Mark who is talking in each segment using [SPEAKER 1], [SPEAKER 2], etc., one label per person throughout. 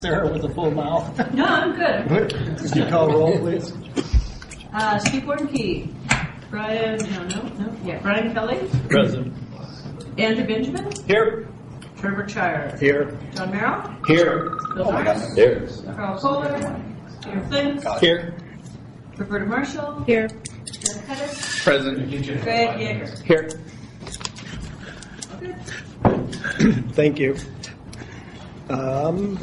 [SPEAKER 1] Sarah with a full mouth.
[SPEAKER 2] No, I'm good.
[SPEAKER 1] Could you call roll, please?
[SPEAKER 2] Uh, Steve Gordon Key. Brian, no, no, no, yeah, Brian Kelly.
[SPEAKER 1] Present.
[SPEAKER 2] Andrew Benjamin.
[SPEAKER 1] Here.
[SPEAKER 2] Trevor Shire.
[SPEAKER 1] Here.
[SPEAKER 2] John Merrill.
[SPEAKER 1] Here.
[SPEAKER 2] Bill Norris.
[SPEAKER 1] Here.
[SPEAKER 2] Carl Kohler. Peter Flynn.
[SPEAKER 1] Here.
[SPEAKER 2] Roberta Marshall.
[SPEAKER 3] Here.
[SPEAKER 2] Jeff Pettis.
[SPEAKER 1] Present.
[SPEAKER 2] Greg Yeager.
[SPEAKER 1] Here. Okay. Thank you. Um,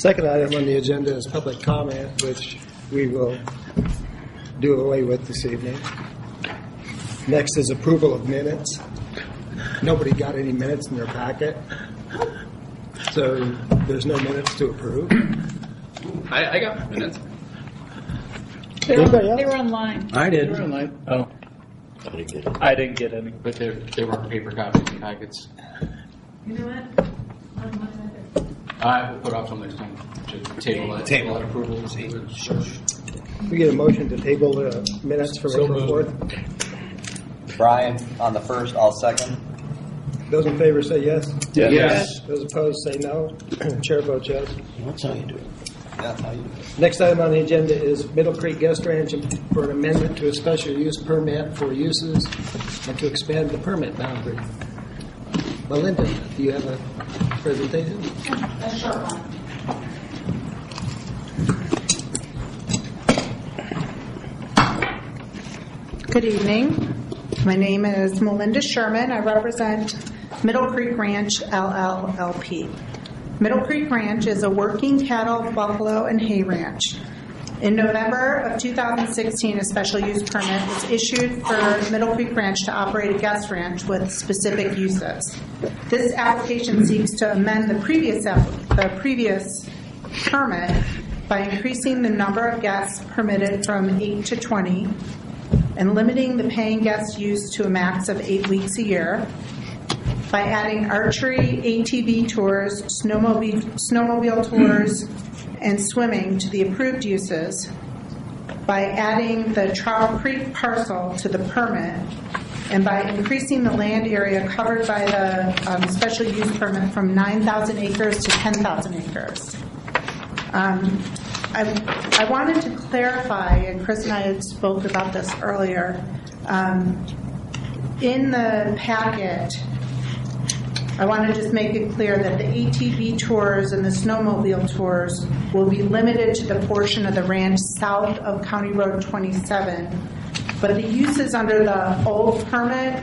[SPEAKER 1] Second item on the agenda is public comment, which we will do away with this evening. Next is approval of minutes. Nobody got any minutes in their packet, so there's no minutes to approve.
[SPEAKER 4] I, I got minutes.
[SPEAKER 3] They were,
[SPEAKER 1] Anybody else?
[SPEAKER 3] they were online.
[SPEAKER 1] I did.
[SPEAKER 4] Oh,
[SPEAKER 5] I didn't get it.
[SPEAKER 4] I didn't get any, but there there were paper copies and packets.
[SPEAKER 2] You know what? I'm not either.
[SPEAKER 4] I will put off till next time to table it.
[SPEAKER 5] Table it.
[SPEAKER 4] approval.
[SPEAKER 1] We get a motion to table the minutes for April 4th.
[SPEAKER 5] Brian on the first, I'll second.
[SPEAKER 1] Those in favor say yes.
[SPEAKER 4] Yes.
[SPEAKER 1] Those opposed say no. Chair votes yes.
[SPEAKER 5] That's how you do it. That's how you do it.
[SPEAKER 1] Next item on the agenda is Middle Creek Guest Ranch for an amendment to a special use permit for uses and to expand the permit boundary. Melinda, do you have a presentation? That's short.
[SPEAKER 3] Good evening. My name is Melinda Sherman. I represent Middle Creek Ranch LLLP. Middle Creek Ranch is a working cattle, buffalo, and hay ranch. In November of 2016, a special use permit was issued for Middle Creek Ranch to operate a guest ranch with specific uses. This application seeks to amend the previous, the previous permit by increasing the number of guests permitted from 8 to 20 and limiting the paying guest use to a max of eight weeks a year by adding archery, ATV tours, snowmobile, snowmobile tours, and swimming to the approved uses, by adding the Trowel Creek parcel to the permit, and by increasing the land area covered by the um, special use permit from 9,000 acres to 10,000 acres. Um, I, I wanted to clarify, and Chris and I had spoke about this earlier. Um, in the packet, I want to just make it clear that the ATV tours and the snowmobile tours will be limited to the portion of the ranch south of County Road 27. But the uses under the old permit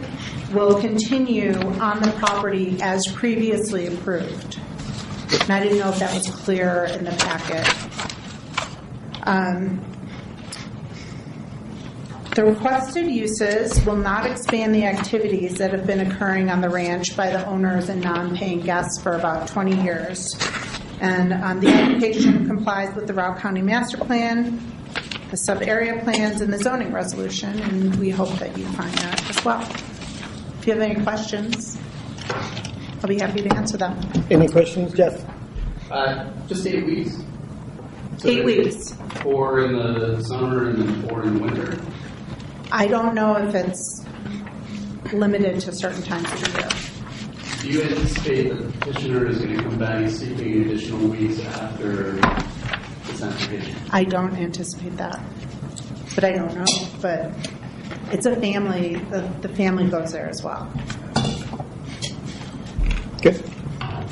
[SPEAKER 3] will continue on the property as previously approved. And I didn't know if that was clear in the packet. Um, The requested uses will not expand the activities that have been occurring on the ranch by the owners and non-paying guests for about 20 years. And um, the application complies with the Routt County Master Plan, the sub-area plans, and the zoning resolution, and we hope that you find that as well. If you have any questions, I'll be happy to answer them.
[SPEAKER 1] Any questions, Jeff?
[SPEAKER 4] Uh, just eight weeks. So
[SPEAKER 3] Eight weeks.
[SPEAKER 4] Four in the summer and then four in the winter.
[SPEAKER 3] I don't know if it's limited to certain times of the year.
[SPEAKER 4] Do you anticipate the petitioner is going to come back seeking additional weeks after this application?
[SPEAKER 3] I don't anticipate that, but I don't know. But it's a family. The, the family goes there as well.
[SPEAKER 1] Okay.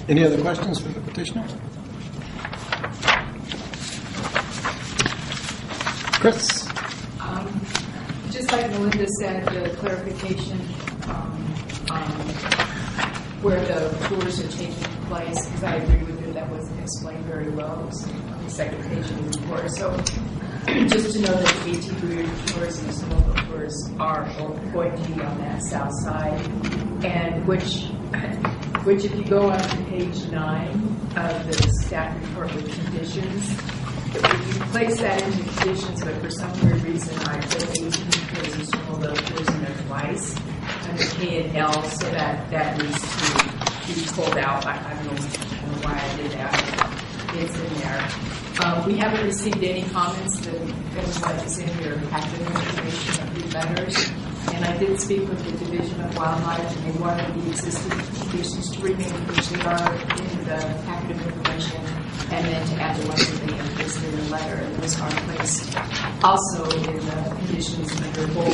[SPEAKER 1] Any other questions for the petitioner? Chris?
[SPEAKER 6] Um, Just like Melinda said, the clarification um, on where the tours are taking place, because I agree with you, that wasn't explained very well, it was on the second page of the report. So just to know that the ATV tours and the snowmobile tours are going to be on that south side, and which, which if you go on to page nine of the staff report with conditions, you place that into conditions, but for some weird reason I put ATV tours and snowmobile tours in there twice under K and L, so that, that needs to be pulled out. I, I don't know, why I did that. It's in there. Um, we haven't received any comments that, like is in your packet information of the letters. And I did speak with the Division of Wildlife, and they wanted the existing conditions to remain, which they are in the packet of information and then to add the ones that they enlisted in the letter and those are placed also in the conditions under bold.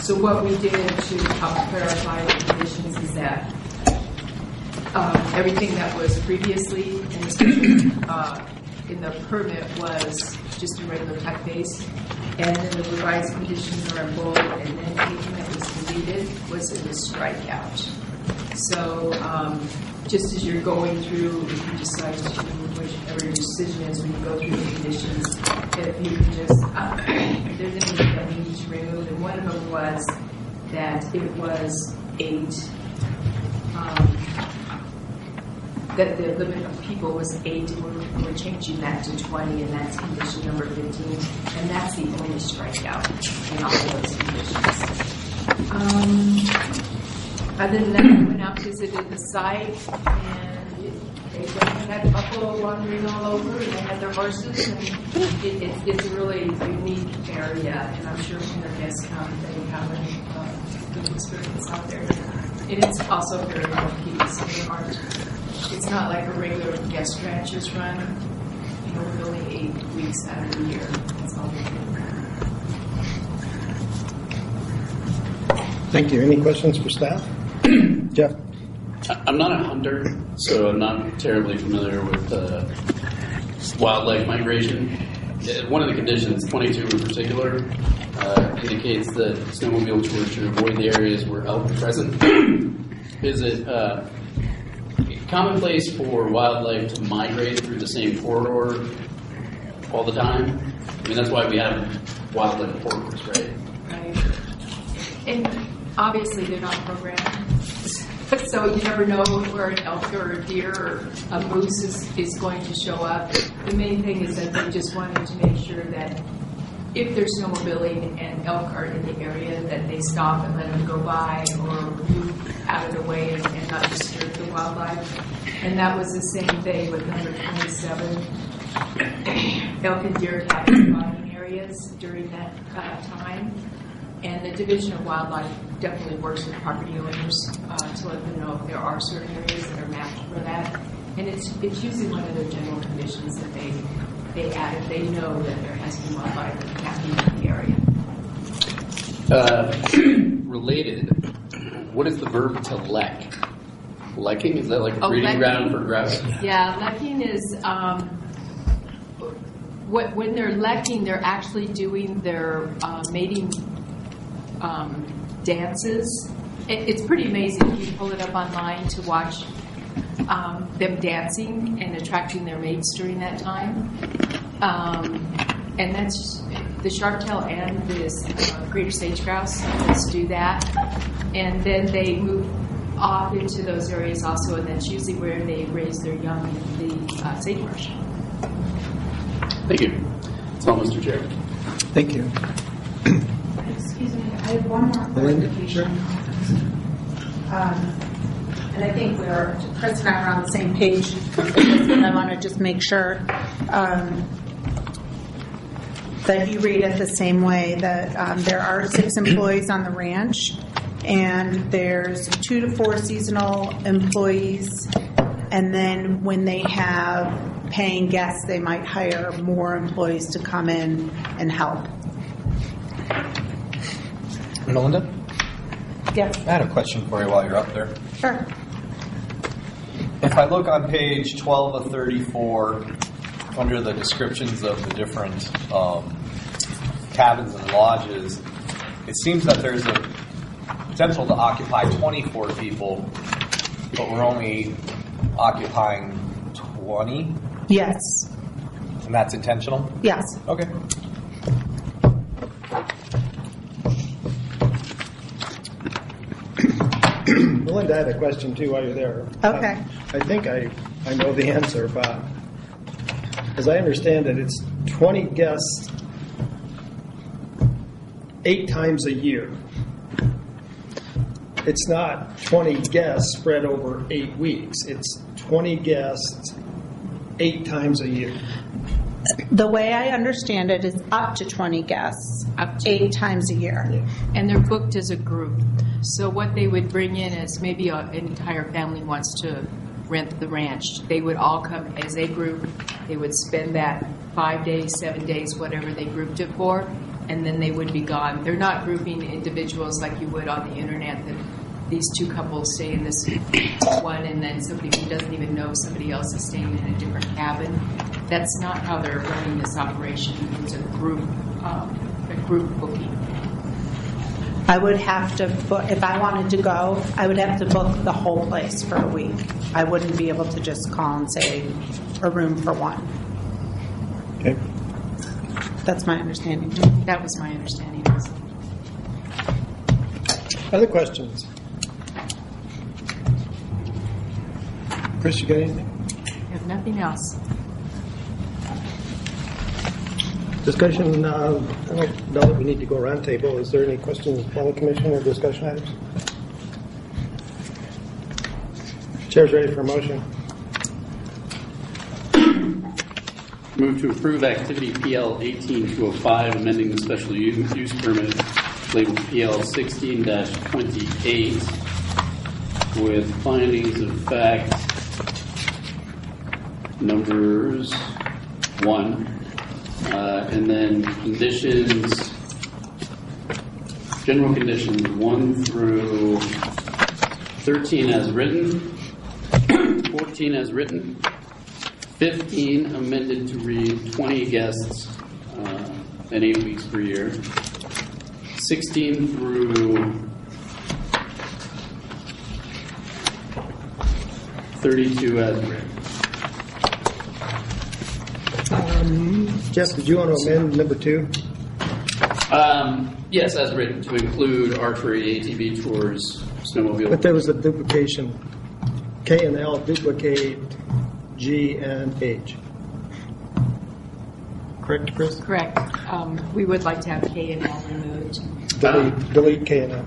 [SPEAKER 6] So what we did to help clarify the conditions is that um, everything that was previously in the uh, in the permit was just a regular type base. And then the revised conditions are in bold, and then anything that was deleted was in the strikeout. So, um, just as you're going through, if you decide to, your decision is, when you go through the conditions, if you can just, uh, if there's anything that we need to remove, and one of them was that it was eight, um, that the limit of people was eight, and we're, we're changing that to 20, and that's condition number 15. And that's the only strikeout in all of those conditions. Um, other than that, I went out, visited the site, and it- they had buffalo wandering all over, and they had their horses, and it, it, it's a really unique area, and I'm sure when their guests come, they have a uh, good experience out there. It is also very low key, so they aren't, it's not like a regular guest ranch; ranches run, you know, with only eight weeks out of the year, that's all they do.
[SPEAKER 1] Thank you. Any questions for staff? Jeff?
[SPEAKER 4] I'm not a hunter, so I'm not terribly familiar with uh, wildlife migration. Uh, One of the conditions, 22 in particular, uh, indicates that snowmobile tours should avoid the areas where elk are present. Is it uh, commonplace for wildlife to migrate through the same corridor all the time? I mean, that's why we have wildlife corridors, right?
[SPEAKER 6] Right. And obviously, they're not programmed. So you never know where an elk or a deer or a moose is, is going to show up. The main thing is that they just wanted to make sure that if they're snowmobiling and elk are in the area, that they stop and let them go by or move out of the way and, and not disturb the wildlife. And that was the same thing with number 27. Elk and deer have spawning areas during that uh, time. And the Division of Wildlife definitely works with property owners uh, to let them know if there are certain areas that are mapped for that. And it's, it's usually one of the general conditions that they, they add if they know that there has been wildlife that in the area.
[SPEAKER 4] Uh, related, what is the verb to lek? Lekking? Is that like a
[SPEAKER 6] Oh,
[SPEAKER 4] breeding ground for grouse?
[SPEAKER 6] Yeah, lekking is, um, what, when they're lekking, they're actually doing their uh, mating um, dances. It, it's pretty amazing. You can pull it up online to watch um, them dancing and attracting their mates during that time. Um, and that's the sharptail and the uh, greater sage grouse. Let's do that, and then they move off into those areas also, and that's usually where they raise their young in the uh, sagebrush.
[SPEAKER 4] Thank you. That's all, Mr. Chair.
[SPEAKER 1] Thank you.
[SPEAKER 3] Excuse me, I have one more clarification. Um, And I think we're, Chris and I are on the same page. And I want to just make sure um, that you read it the same way, that um, there are six employees on the ranch, and there's two to four seasonal employees, and then when they have paying guests, they might hire more employees to come in and help.
[SPEAKER 5] Melinda,
[SPEAKER 3] Yes,
[SPEAKER 5] I had a question for you while you're up there.
[SPEAKER 3] sure.
[SPEAKER 5] If I look on page 12 of 34, under the descriptions of the different um, cabins and lodges, it seems that there's a potential to occupy 24 people, but we're only occupying 20,
[SPEAKER 3] Yes,
[SPEAKER 5] and that's intentional?
[SPEAKER 3] yes.
[SPEAKER 5] Okay.
[SPEAKER 1] Melinda, I had a question too while you're there.
[SPEAKER 3] Okay.
[SPEAKER 1] Um, I think I, I know the answer, but as I understand it, it's 20 guests eight times a year. It's not 20 guests spread over eight weeks. It's 20 guests eight times a year.
[SPEAKER 3] The way I understand it is up to 20 guests,
[SPEAKER 6] Up to.
[SPEAKER 3] eight times a year.
[SPEAKER 6] And they're booked as a group. So what they would bring in is maybe a, an entire family wants to rent the ranch. They would all come as a group. They would spend that five days, seven days, whatever they grouped it for, and then they would be gone. They're not grouping individuals like you would on the internet that these two couples stay in this one and then somebody who doesn't even know somebody else is staying in a different cabin. That's not how they're running this operation. It's a group, um, a group booking.
[SPEAKER 3] I would have to book, if I wanted to go, I would have to book the whole place for a week. I wouldn't be able to just call and say a room for one.
[SPEAKER 1] Okay.
[SPEAKER 3] That's my understanding.
[SPEAKER 6] That was my understanding.
[SPEAKER 1] Other questions? Chris, you got anything?
[SPEAKER 6] I have nothing else.
[SPEAKER 1] Discussion, uh, I don't know that we need to go roundtable. Is there any questions from the commission or discussion items? Chair's ready for a motion.
[SPEAKER 4] Move to approve activity PL 18205, amending the special u- use permit labeled PL 16-28 with findings of fact numbers one, uh, and then conditions, general conditions one through 13 as written, 14 as written, 15 amended to read 20 guests uh, and eight weeks per year. 16 through 32 as written.
[SPEAKER 1] Jeff, did you want to amend number two?
[SPEAKER 4] Um, yes, as written, to include archery, ATV tours, snowmobile.
[SPEAKER 1] But there was a duplication. K and L duplicate G and H. Correct, Chris?
[SPEAKER 6] Correct. Um, we would like to have K and L removed.
[SPEAKER 1] Delete, delete K and L.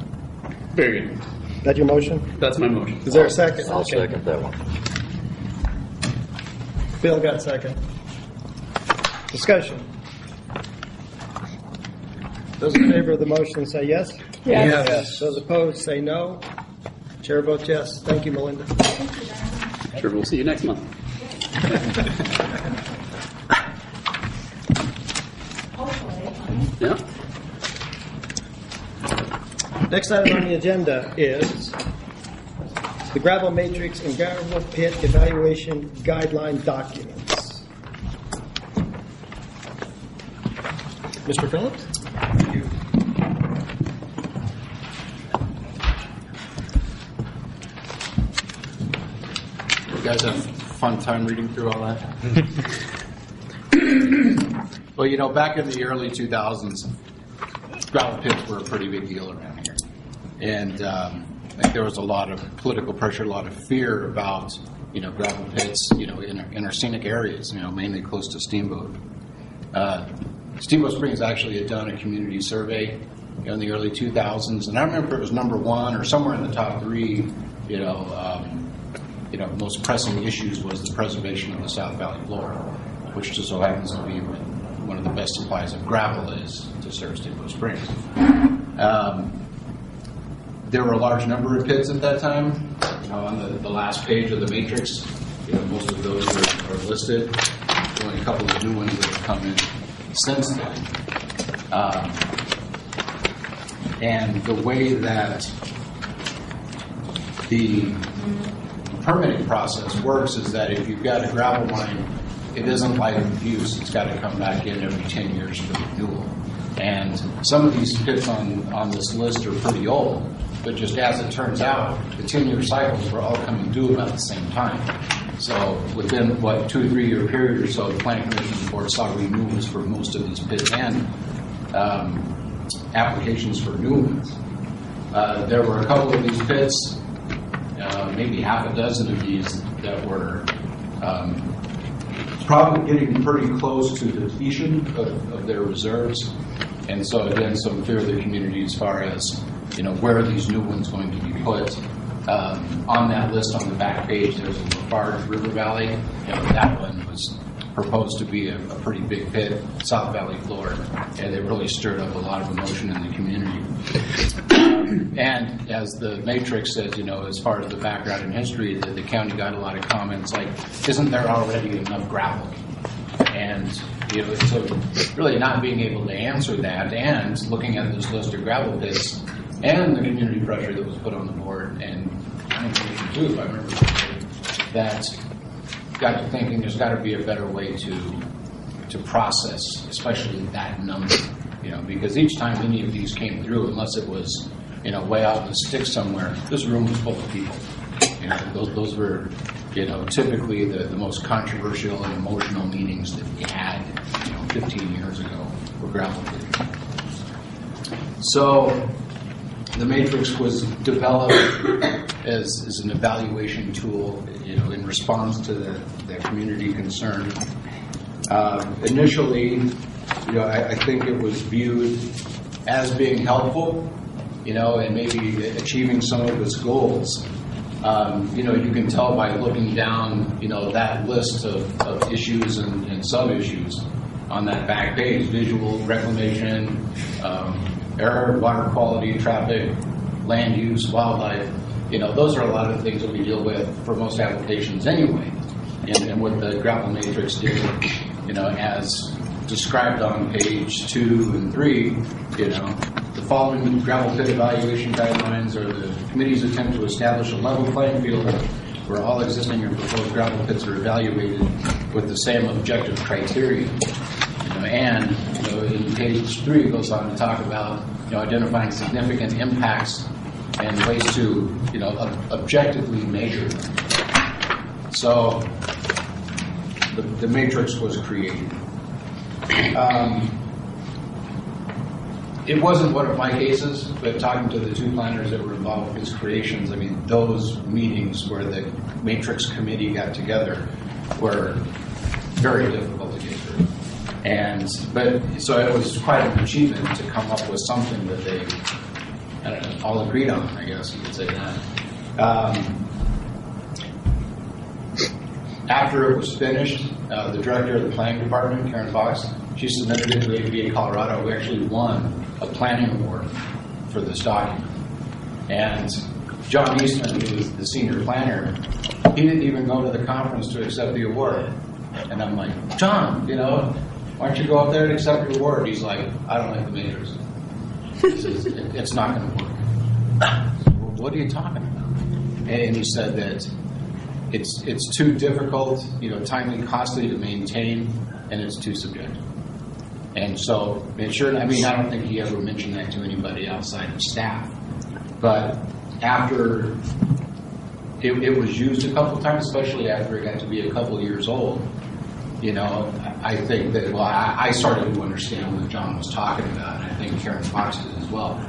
[SPEAKER 4] Very good.
[SPEAKER 1] That your motion?
[SPEAKER 4] That's my motion.
[SPEAKER 1] Is there a second?
[SPEAKER 7] I'll
[SPEAKER 1] Okay.
[SPEAKER 7] second that one.
[SPEAKER 1] Bill got second. Discussion. Those in favor of the motion say yes?
[SPEAKER 7] Yes.
[SPEAKER 1] Those opposed say no. Chair votes yes. Thank you, Melinda.
[SPEAKER 4] Sure, we'll see you next month. Yeah.
[SPEAKER 1] Next item on the agenda is the gravel matrix and gravel pit evaluation guideline documents. Mr. Phillips?
[SPEAKER 8] You guys have fun time reading through all that? well, you know, back in the early 2000s, gravel pits were a pretty big deal around here. And um, I think there was a lot of political pressure, a lot of fear about, you know, gravel pits, you know, in our, in our scenic areas, you know, mainly close to Steamboat. Uh, Steamboat Springs actually had done a community survey in the early 2000s, and I remember it was number one or somewhere in the top three, you know, um, you know, most pressing issues was the preservation of the South Valley floor, which just so happens to be one of the best supplies of gravel is to serve Steamboat Springs. Um, there were a large number of pits at that time. You know, on the, the last page of the matrix, you know, most of those are, are listed. Only a couple of new ones that have come in since then. Um, and the way that the permitting process works is that if you've got a gravel mine, it isn't life of use. It's got to come back in every 10 years for renewal. And some of these pits on, on this list are pretty old, but just as it turns out, the 10 year cycles were all coming due about the same time. So within, what, two or three year period or so, the Planning Commission Board saw renewals for most of these pits and um, applications for new ones. Uh, there were a couple of these pits uh, maybe half a dozen of these that were um, probably getting pretty close to depletion of, of their reserves. And so again, some fear of the community as far as, you know, where are these new ones going to be put? Um, on that list on the back page, there's a Lafarge River Valley. You know, that one was proposed to be a, a pretty big pit, South Valley floor, and it really stirred up a lot of emotion in the community. And as the matrix says, you know, as far as the background and history, the, the county got a lot of comments like, isn't there already enough gravel? And, you know, so really not being able to answer that and looking at this list of gravel pits and the community pressure that was put on the board and too, I remember that got to thinking there's got to be a better way to to process, especially that number, you know, because each time any of these came through, unless it was, you know, way out in the sticks somewhere, this room was full of people. You know, those, those were, you know, typically the, the most controversial and emotional meetings that we had, you know, 15 years ago were gravel. So the matrix was developed as, as an evaluation tool, you know, in response to the, the community concern. Uh, initially, you know, I, I think it was viewed as being helpful, you know, and maybe achieving some of its goals. Um, you know, you can tell by looking down, you know, that list of, of issues and, and sub-issues on that back page, visual reclamation, um, air, water quality, traffic, land use, wildlife. You know, those are a lot of things that we deal with for most applications anyway. And, and what the gravel matrix did, you know, as described on page two and three, you know, the following gravel pit evaluation guidelines are the committee's attempt to establish a level playing field where all existing or proposed gravel pits are evaluated with the same objective criteria. You know, and page three, it goes on to talk about you know, identifying significant impacts and ways to you know, ob- objectively measure them. So the, the matrix was created. Um, it wasn't one of my cases, but talking to the two planners that were involved with these creations, I mean, those meetings where the matrix committee got together were very difficult. And, but, so it was quite an achievement to come up with something that they, know, all agreed on, I guess you could say that. Um, after it was finished, uh, the director of the planning department, Karen Fox, she submitted it to APA Colorado. We actually won a planning award for this document. And John Eastman, who was the senior planner, he didn't even go to the conference to accept the award. And I'm like, John, you know, why don't you go up there and accept your award? He's like, I don't like the majors. He says, it's not going to work. Well, what are you talking about? And he said that it's it's too difficult, you know, timely, costly to maintain, and it's too subjective. And so, and sure, I mean, I don't think he ever mentioned that to anybody outside of staff. But after it, it was used a couple times, especially after it got to be a couple years old, you know, I think that, well, I, I started to understand what John was talking about, and I think Karen Fox did as well.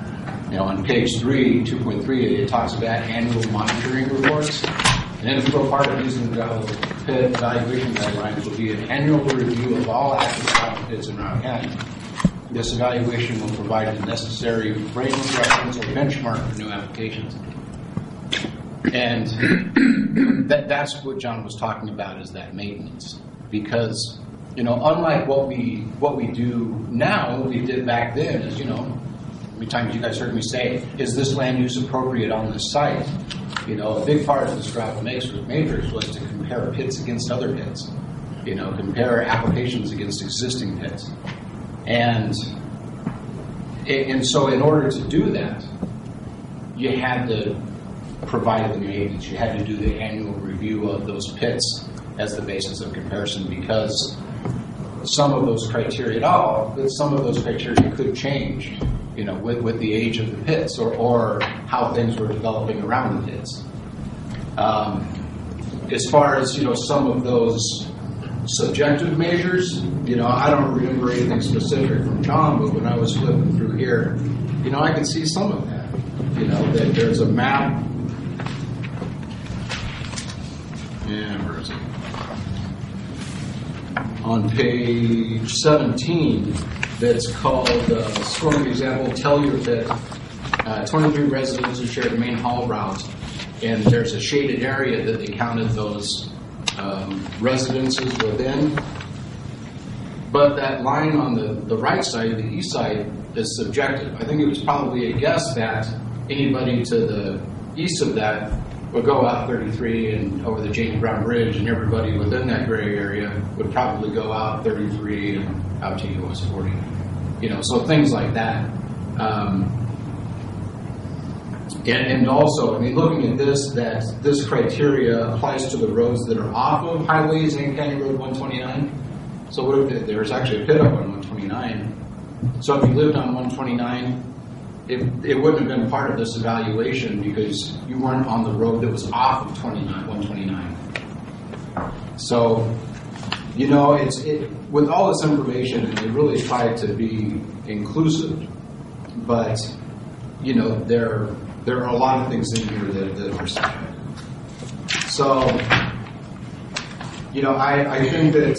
[SPEAKER 8] You know, on page three, 2.3, it talks about annual monitoring reports. An integral part of using the gravel pit evaluation guidelines will be an annual review of all active gravel pits in Rock County. This evaluation will provide the necessary frame of reference or benchmark for new applications. And that, that's what John was talking about is that maintenance. Because, you know, unlike what we what we do now, what we did back then is, you know, many times you guys heard me say, is this land use appropriate on this site? You know, a big part of gravel matrix matrix was to compare pits against other pits. You know, compare applications against existing pits. And and so in order to do that, you had to provide the maintenance. You had to do the annual review of those pits as the basis of comparison because some of those criteria, all, some of those criteria could change, you know, with, with the age of the pits or, or how things were developing around the pits. Um, as far as, you know, some of those subjective measures, you know, I don't remember anything specific from John, but when I was flipping through here, you know, I could see some of that. You know, that there's a map. Yeah, where is it? On page 17, that's called, uh, scoring example, tell you that Uh, 23 residents who share the main hall route, and there's a shaded area that they counted those um, residences within. But that line on the, the right side, the east side, is subjective. I think it was probably a guess that anybody to the east of that would go out 33 and over the James Brown Bridge, and everybody within that gray area would probably go out 33 and out to US 40. You know, so things like that. Um, and, and also, I mean, looking at this, that this criteria applies to the roads that are off of highways and County Road 129. So what if there was actually a pit up on 129? So if you lived on 129, it, it wouldn't have been part of this evaluation because you weren't on the road that was off of 29, 129. So, you know, it's it, with all this information, they really tried to be inclusive, but you know, there there are a lot of things in here that, that are suspect. So, you know, I, I think that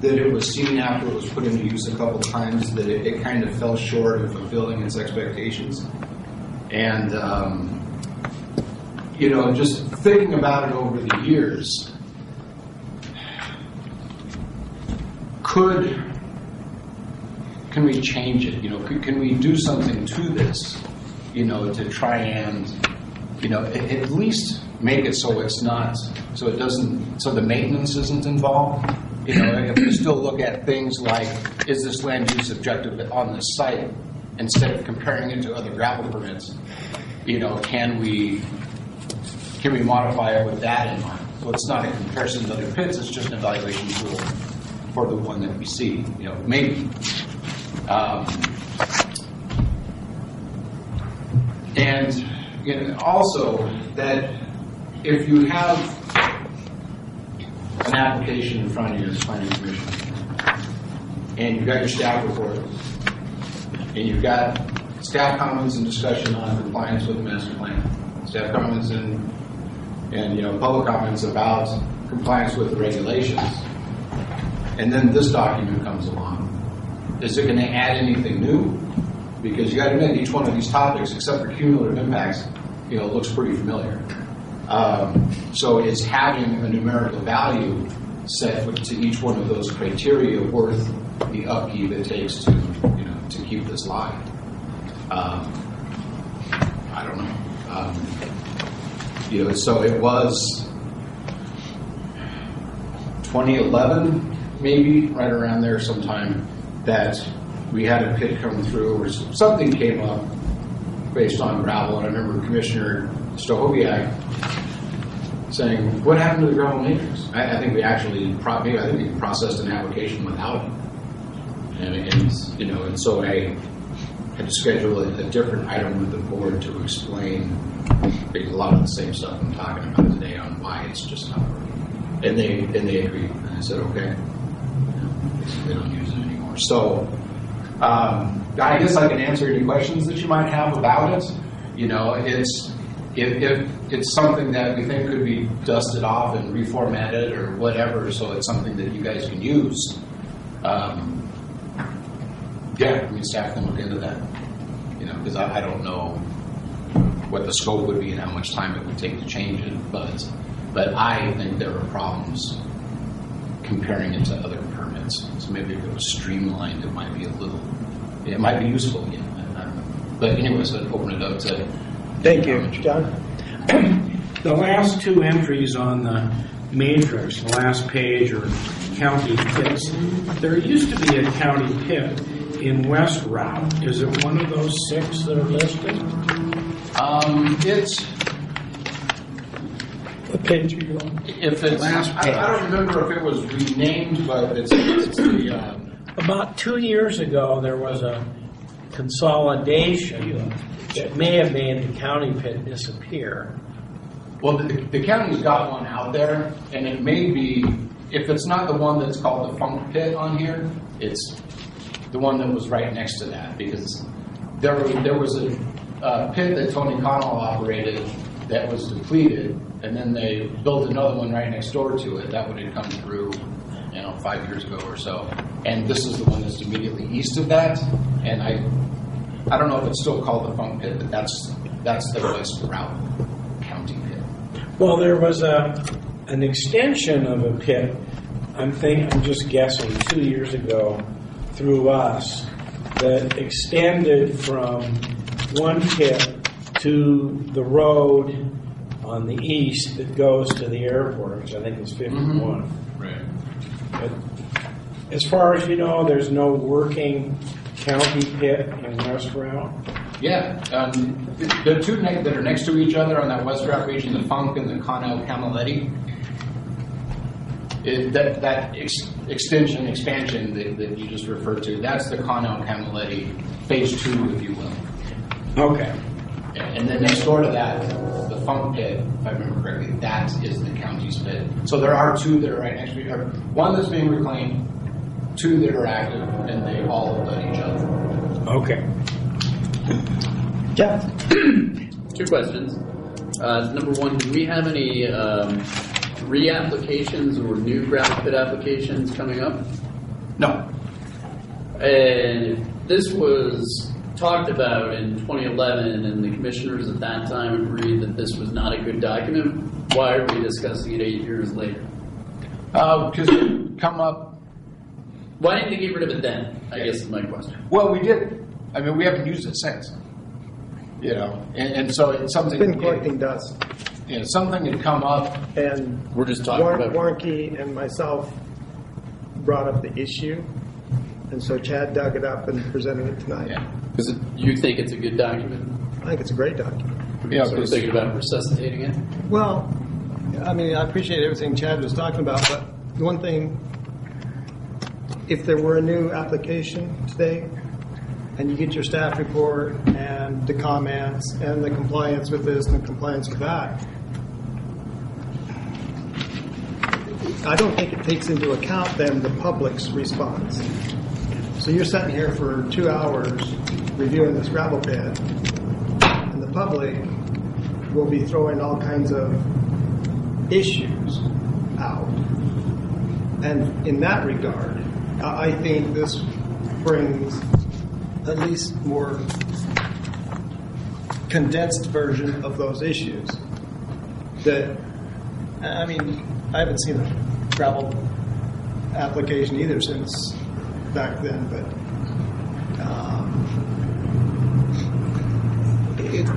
[SPEAKER 8] that it was seen after it was put into use a couple times that it, it kind of fell short of fulfilling its expectations. And, um, you know, just thinking about it over the years, could, can we change it? You know, could, can we do something to this, you know, to try and, you know, at, at least make it so it's not, so it doesn't, so the maintenance isn't involved? You know, if we still look at things like, is this land use objective on this site, instead of comparing it to other gravel permits, you know, can we, can we modify it with that in mind? So it's not a comparison to other pits, it's just an evaluation tool for the one that we see, you know, maybe. Um, and you know, also that if you have application in front of you as planning commission, and you've got your staff report, and you've got staff comments and discussion on compliance with the master plan, staff comments and, and, you know, public comments about compliance with the regulations, and then this document comes along, is it going to add anything new? Because you got to admit, each one of these topics, except for cumulative impacts, you know, looks pretty familiar. Um, so is having a numerical value set to each one of those criteria worth the upkeep it takes to, you know, to keep this live? Um, I don't know. Um, you know, so it was 2011, maybe right around there sometime, that we had a pit come through or something came up based on gravel. And I remember Commissioner Stahoviak saying, "What happened to the gravel matrix?" I, I think we actually, maybe I think we processed an application without it, and, and you know, and so I had to schedule a, a different item with the board to explain a lot of the same stuff I'm talking about today on why it's just not working. And they and they agreed, and I said, "Okay." They don't use it anymore. So. Um, I guess I can answer any questions that you might have about it. You know, it's if, if it's something that we think could be dusted off and reformatted or whatever, so it's something that you guys can use. Um, yeah, I mean, staff can look into that. You know, because I, I don't know what the scope would be and how much time it would take to change it, but but I think there are problems comparing it to other permits. So maybe if it was streamlined, it might be a little, it might be useful again. But anyways, I'd open it up to.
[SPEAKER 1] Thank you. John?
[SPEAKER 7] The last two entries on the matrix, the last page are county pits. There used to be a county pit in West Routt. Is it one of those six that are listed?
[SPEAKER 8] Um, it's,
[SPEAKER 7] The page are you on?
[SPEAKER 8] if it's,
[SPEAKER 7] Last
[SPEAKER 8] I, I don't remember if it was renamed, but it's, it's the, uh,
[SPEAKER 7] About two years ago, there was a consolidation that may have made the county pit disappear.
[SPEAKER 8] Well, the, the county's got one out there, and it may be, if it's not the one that's called the Funk Pit on here, it's the one that was right next to that, because there, there was a, uh pit that Tony Connell operated that was depleted, and then they built another one right next door to it, that one had come through, you know, five years ago or so. And this is the one that's immediately east of that, and I, I don't know if it's still called the Funk Pit, but that's, that's the West Routt County Pit.
[SPEAKER 7] Well, there was a, an extension of a pit I'm thinking, I'm just guessing, two years ago, through us, that extended from one pit to the road on the east that goes to the airport, which I think is 51.
[SPEAKER 8] Right.
[SPEAKER 7] But as far as you know, there's no working county pit in West Routt?
[SPEAKER 8] Yeah, um, the, the two ne- that are next to each other on that West Routt region, the Funk and the Connell Camaletti, it, that that ex- extension, expansion that, that you just referred to, that's the Connell Camaletti Phase Two, if you will.
[SPEAKER 7] Okay.
[SPEAKER 8] And then next door to that, the Funk Pit, if I remember correctly, that is the county's pit. So there are two that are right next to each other. One that's being reclaimed, two that are active, and they all abut each other.
[SPEAKER 7] Okay.
[SPEAKER 1] Jeff?
[SPEAKER 4] Two questions. Uh, number one, do we have any um, reapplications or new gravel pit applications coming up?
[SPEAKER 8] No,
[SPEAKER 4] And this was talked about in 2011, and the commissioners at that time agreed that this was not a good document. Why are we discussing it eight years later?
[SPEAKER 8] because it come up
[SPEAKER 4] Why didn't they get rid of it then? I guess is my question.
[SPEAKER 8] Well, we did. I mean, we haven't used it since. You know, and, and so it's something.
[SPEAKER 1] Been collecting dust.
[SPEAKER 8] You know, something had come up.
[SPEAKER 1] And
[SPEAKER 4] We're just talking
[SPEAKER 1] Warren-
[SPEAKER 4] about-
[SPEAKER 1] Warnke and myself brought up the issue, and so Chad dug it up and presented it tonight.
[SPEAKER 8] Yeah.
[SPEAKER 4] Because you think it's a good document?
[SPEAKER 1] I think it's a great document.
[SPEAKER 8] Yeah,
[SPEAKER 4] so we're
[SPEAKER 8] 'cause-
[SPEAKER 4] thinking about resuscitating it.
[SPEAKER 1] Well, I mean, I appreciate everything Chad was talking about, but the one thing, if there were a new application today, and you get your staff report and the comments and the compliance with this and the compliance with that, I don't think it takes into account then the public's response. So you're sitting here for two hours reviewing this gravel pit, and the public will be throwing all kinds of issues out. And in that regard, I think this brings at least more condensed version of those issues. That, I mean, I haven't seen a travel application either since back then, but um, it,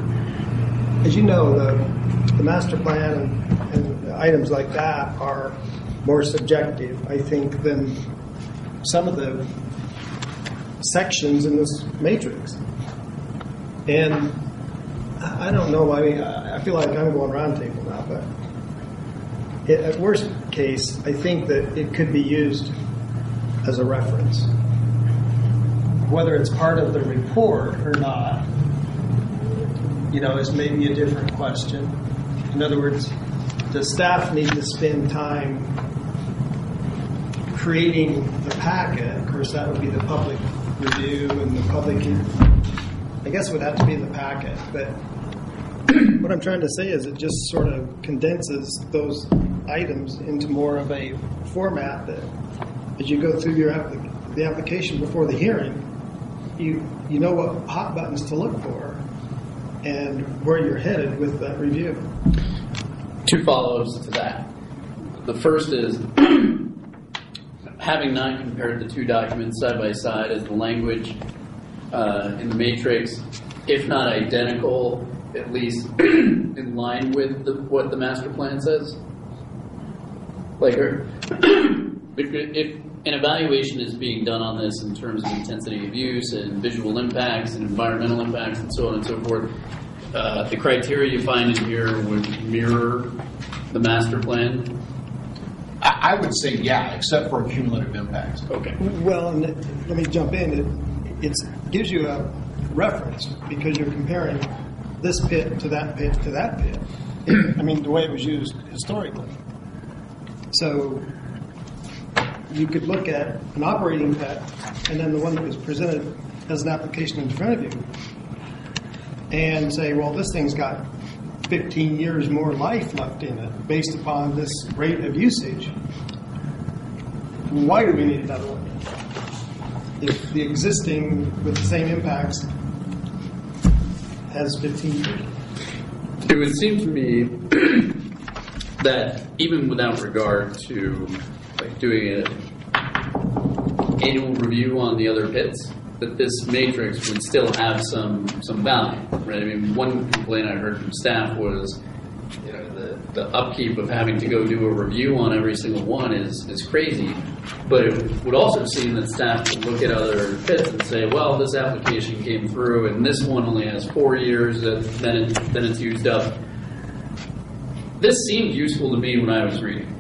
[SPEAKER 1] as you know, the, the master plan and, and items like that are more subjective, I think, than some of the sections in this matrix. And I don't know, I mean, I I feel like I'm going roundtable now, but it, at worst case, I think that it could be used as a reference. Whether it's part of the report or not, you know, is maybe a different question. In other words, does staff need to spend time creating the packet? Of course, that would be the public review and the public, I guess it would have to be in the packet. But what I'm trying to say is it just sort of condenses those items into more of a format that as you go through your applic- the application before the hearing, you, you know what hot buttons to look for and where you're headed with that review.
[SPEAKER 4] Two follow-ups to that. The first is having not compared the two documents side by side, is the language uh, in the matrix, if not identical, at least in line with the, what the master plan says? Like, if, if an evaluation is being done on this in terms of intensity of use and visual impacts and environmental impacts and so on and so forth, uh, the criteria you find in here would mirror the master plan.
[SPEAKER 8] I, I would say yeah, except for cumulative impacts.
[SPEAKER 4] Okay.
[SPEAKER 1] Well, and let me jump in. It it's, gives you a reference because you're comparing this pit to that pit to that pit. I mean, the way it was used historically. So you could look at an operating pit and then the one that was presented as an application in front of you and say, well, this thing's got 15 years more life left in it based upon this rate of usage. Why do we need another one? If the existing with the same impacts has 15 years.
[SPEAKER 4] It would seem to me that even without regard to like doing an annual review on the other pits, that this matrix would still have some some value, right? I mean, one complaint I heard from staff was, you know, the, the upkeep of having to go do a review on every single one is is crazy. But it would also seem that staff would look at other pits and say, well, this application came through, and this one only has four years, and then it, then it's used up. This seemed useful to me when I was reading.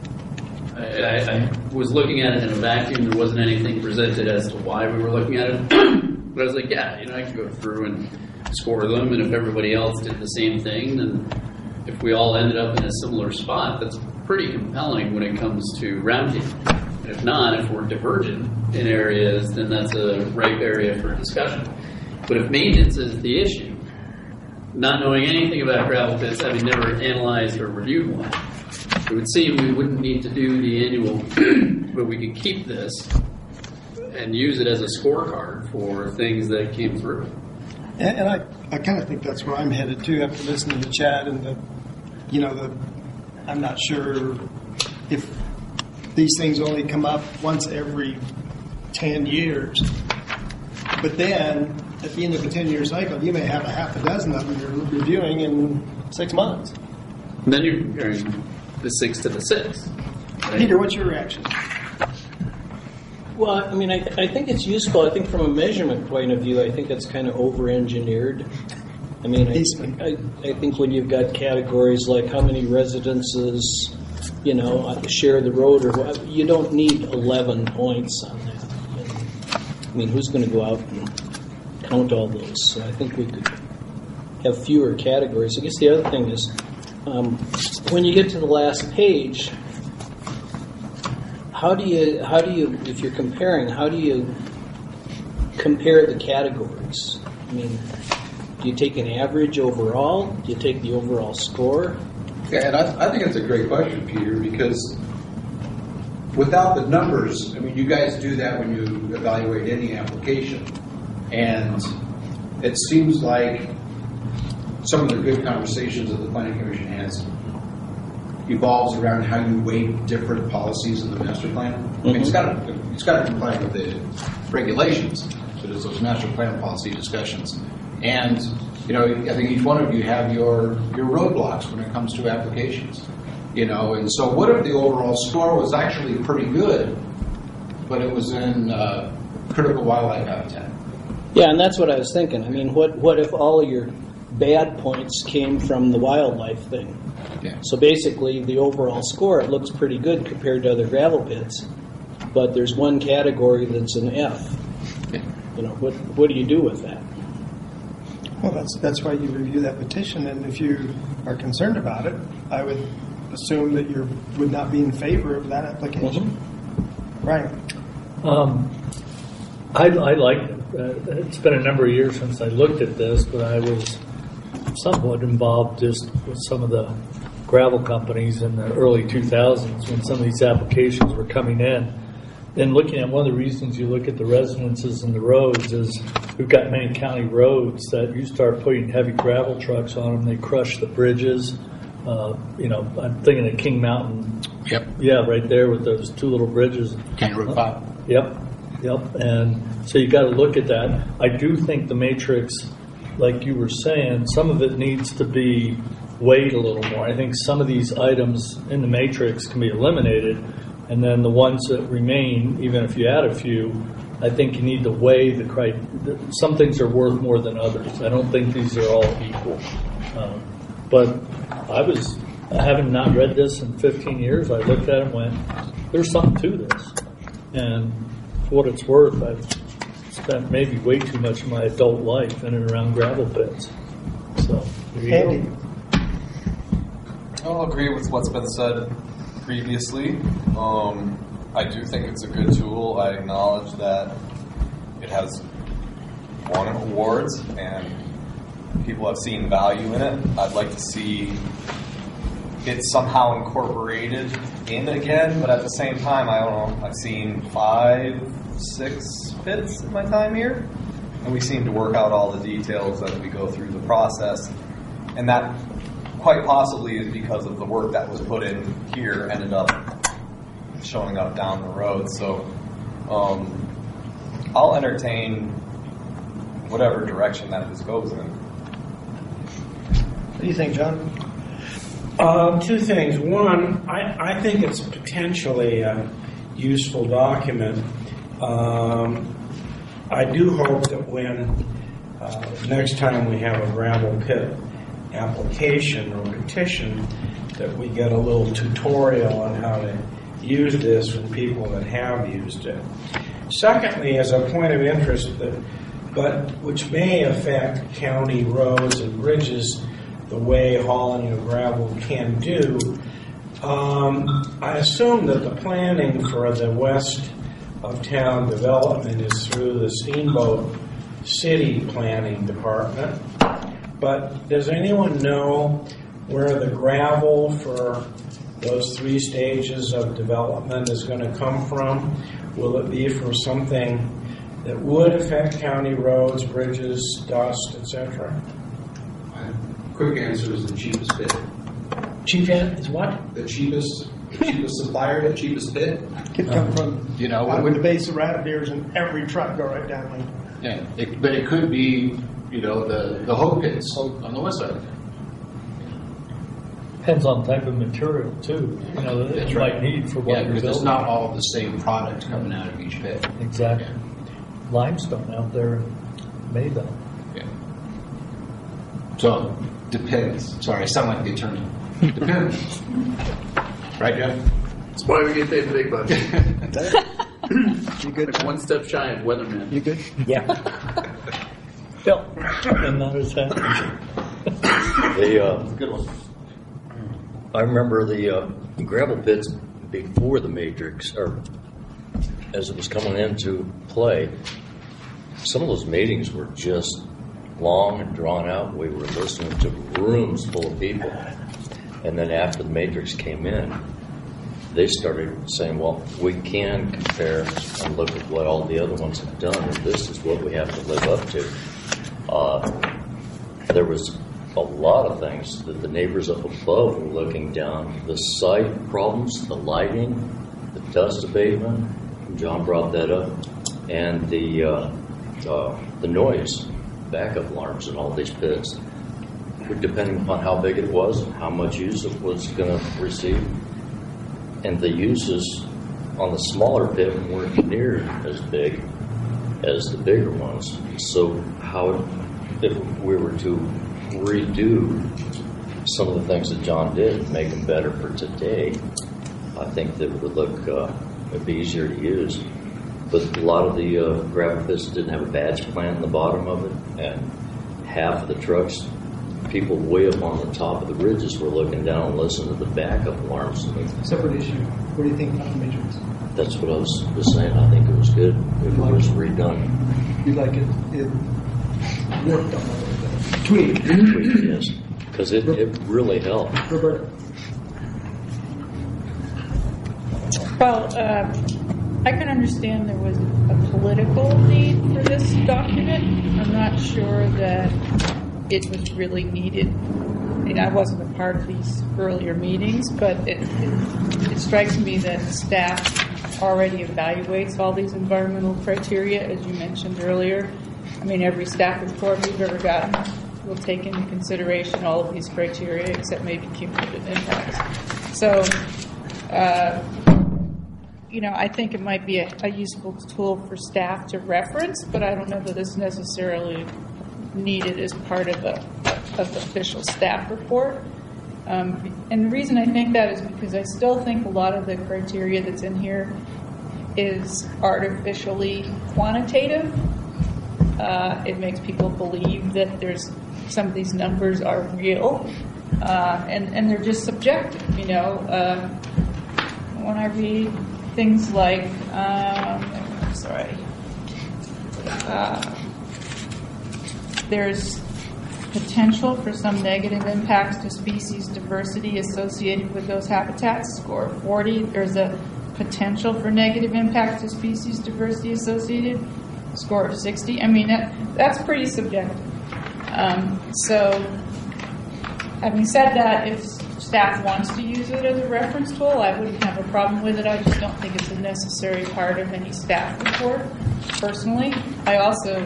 [SPEAKER 4] I, I, was looking at it in a vacuum. There wasn't anything presented as to why we were looking at it. but I was like, yeah, you know, I could go through and score them, and if everybody else did the same thing, then if we all ended up in a similar spot, that's pretty compelling when it comes to rounding. And if not, if we're divergent in areas, then that's a ripe area for discussion. But if maintenance is the issue, not knowing anything about gravel pits, having never analyzed or reviewed one, it would seem we wouldn't need to do the annual, but we could keep this and use it as a scorecard for things that came through.
[SPEAKER 1] And, and I, I kind of think that's where I'm headed too after listening to Chad and the, you know, the, I'm not sure if these things only come up once every 10 years. But then, at the end of a 10 year cycle, you may have a half a dozen of them you're reviewing in six months.
[SPEAKER 4] And then you're the six to the six. right?
[SPEAKER 1] Peter, what's your reaction?
[SPEAKER 9] Well, I mean, I, I think it's useful. I think from a measurement point of view, I think it's kind of over-engineered. I mean, I, I, I think when you've got categories like how many residences, you know, uh, share the road, or what, you don't need 11 points on that. And, I mean, who's going to go out and count all those? So I think we could have fewer categories. I guess the other thing is um, when you get to the last page, how do you how do you if you're comparing how do you compare the categories? I mean do you take an average overall? Do you take the overall score?
[SPEAKER 10] Yeah, and I, I think it's a great question, Peter, because without the numbers, I mean, you guys do that when you evaluate any application, and it seems like some of the good conversations that the planning commission has evolves around how you weight different policies in the master plan. I mean, it's got to it's got to comply with the regulations. So there's those master plan policy discussions, and you know, I think each one of you have your your roadblocks when it comes to applications. You know, and so what if the overall score was actually pretty good, but it was in uh, critical wildlife habitat?
[SPEAKER 9] yeah and that's what i was thinking i mean what what if all of your bad points came from the wildlife thing
[SPEAKER 10] Yeah.
[SPEAKER 9] so basically the overall score it looks pretty good compared to other gravel pits but there's one category that's an f
[SPEAKER 10] Yeah.
[SPEAKER 9] you know what what do you do with that
[SPEAKER 1] Well, that's, that's why you review that petition, and if you are concerned about it, I would assume that you would not be in favor of that application. Right.
[SPEAKER 11] Um, I, I like it. Uh, it's been a number of years since I looked at this, but I was somewhat involved just with some of the gravel companies in the early 2000s when some of these applications were coming in. And looking at one of the reasons you look at the residences and the roads is we've got many county roads that you start putting heavy gravel trucks on them, they crush the bridges. Uh, you know, I'm thinking of King Mountain.
[SPEAKER 8] Yep.
[SPEAKER 11] Yeah, right there with those two little bridges.
[SPEAKER 8] County Road 5.
[SPEAKER 11] Yep, yep. And so you got to look at that. I do think the matrix, like you were saying, some of it needs to be weighed a little more. I think some of these items in the matrix can be eliminated, and then the ones that remain, even if you add a few, I think you need to weigh the cri- Some things are worth more than others. I don't think these are all equal. Um, but I was, having not read this in 15 years, I looked at it and went, there's something to this. And for what it's worth, I've spent maybe way too much of my adult life in and around gravel pits. So,
[SPEAKER 1] Andy.
[SPEAKER 5] I'll agree with what's been said previously. Um, I do think it's a good tool. I acknowledge that it has won awards and people have seen value in it. I'd like to see it somehow incorporated in again, but at the same time, I don't know. I've seen five, six pits in my time here, and we seem to work out all the details as we go through the process. And that quite possibly is because of the work that was put in here ended up showing up down the road. So um, I'll entertain whatever direction that this goes in.
[SPEAKER 1] What do you think, John?
[SPEAKER 7] Uh, two things. One, I, I think it's potentially a useful document. Um, I do hope that when uh, next time we have a gravel pit application or petition, that we get a little tutorial on how to use this from people that have used it. Secondly, as a point of interest, that, but which may affect county roads and bridges the way hauling of gravel can do. Um, I assume that the planning for the west of town development is through the Steamboat City Planning Department. But does anyone know where the gravel for those three stages of development is going to come from? Will it be for something that would affect county roads, bridges, dust, etc.?
[SPEAKER 10] Quick answer is the cheapest bid.
[SPEAKER 7] Chief Ed is what?
[SPEAKER 10] The cheapest, the cheapest supplier, the cheapest bid.
[SPEAKER 1] Could uh-huh. come from
[SPEAKER 8] You know,
[SPEAKER 1] out
[SPEAKER 8] when-
[SPEAKER 1] with the base of Rabbit Ears and every truck go right down there.
[SPEAKER 8] Yeah, it, but it could be, you know, the, the hoe pits on the west side.
[SPEAKER 11] Depends on type of material too, you know, that
[SPEAKER 8] That's
[SPEAKER 11] you
[SPEAKER 8] right.
[SPEAKER 11] might need for
[SPEAKER 8] Yeah,
[SPEAKER 11] what you're
[SPEAKER 8] because it's
[SPEAKER 11] building.
[SPEAKER 8] not all the same product coming out of each pit.
[SPEAKER 11] Exactly. Limestone out there in Mayville.
[SPEAKER 8] Yeah. So, depends. Sorry, I sound like the attorney. Depends. Right, Jeff?
[SPEAKER 4] That's why we get paid the big bucks.
[SPEAKER 1] You good?
[SPEAKER 4] like one step shy of weatherman.
[SPEAKER 1] You good?
[SPEAKER 11] Yeah. Bill. And that is that.
[SPEAKER 12] The, uh,
[SPEAKER 10] Good one.
[SPEAKER 12] I remember the uh, gravel pits before the Matrix, or as it was coming into play. Some of those meetings were just long and drawn out. We were listening to rooms full of people. And then after the Matrix came in, they started saying, well, we can compare and look at what all the other ones have done, and this is what we have to live up to. Uh, there was a lot of things that the neighbors up above were looking down. The site problems, the lighting, the dust abatement. John brought that up, and the uh, uh, the noise, backup alarms, and all these pits. Depending upon how big it was and how much use it was going to receive, and the uses on the smaller pit weren't near as big as the bigger ones. So how, if we were to redo some of the things that John did, make them better for today, I think that would look, uh, it'd be easier to use. But a lot of the uh, gravel pits didn't have a batch plant in the bottom of it, and half of the trucks, people way up on the top of the ridges were looking down and listening to the backup alarms. And
[SPEAKER 1] Separate issue. What do you think about the Matrix?
[SPEAKER 12] that's what I was, was saying. I think it was good if it was redone.
[SPEAKER 1] You like it? It worked on a little bit. Tweak.
[SPEAKER 12] Tweak, yes, because it, it really helped.
[SPEAKER 1] Roberta.
[SPEAKER 13] Well, uh, I can understand there was a political need for this document. I'm not sure that it was really needed. I mean, I wasn't a part of these earlier meetings, but it, it, it strikes me that staff already evaluates all these environmental criteria, as you mentioned earlier. I mean, every staff report we've ever gotten will take into consideration all of these criteria, except maybe cumulative impacts. So, uh, you know, I think it might be a, a useful tool for staff to reference, but I don't know that it's necessarily needed as part of a of official staff report. Um, and the reason I think that is because I still think a lot of the criteria that's in here is artificially quantitative. Uh, it makes people believe that there's some of these numbers are real, uh, and and they're just subjective. You know, uh, when I read things like, um, sorry, uh, there's potential for some negative impacts to species diversity associated with those habitats. Score of 40. There's a potential for negative impacts to species diversity associated. Score of 60. I mean, that, that's pretty subjective. Um, so, having said that, if staff wants to use it as a reference tool, I wouldn't have a problem with it. I just don't think it's a necessary part of any staff report, personally. I also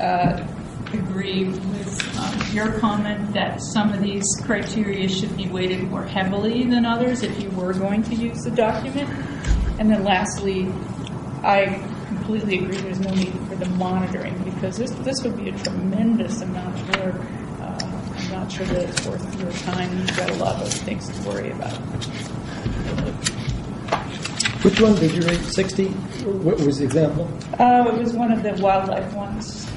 [SPEAKER 13] uh, agree with um, your comment that some of these criteria should be weighted more heavily than others if you were going to use the document. And then lastly, I completely agree there's no need for the monitoring because this, this would be a tremendous amount of work. Uh, I'm not sure that it's worth your time. You've got a lot of things to worry about.
[SPEAKER 1] Which one did you rate 60? What was the example?
[SPEAKER 13] Uh, it was one of the wildlife ones.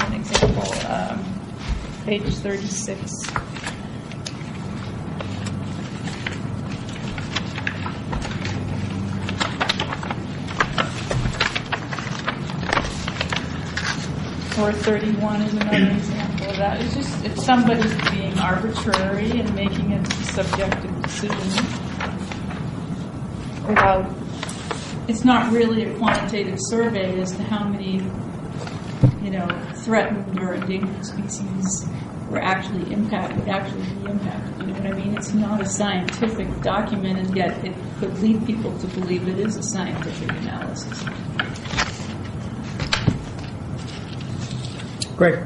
[SPEAKER 13] An example, um, page 36. Or 31 is another example of that. It's just, if somebody's being arbitrary and making a subjective decision without, it's not really a quantitative survey as to how many, you know, threatened or endangered species were actually impacted, would actually be impacted. You know what I mean? It's not a scientific document, and yet it could lead people to believe it is a scientific analysis.
[SPEAKER 1] Greg?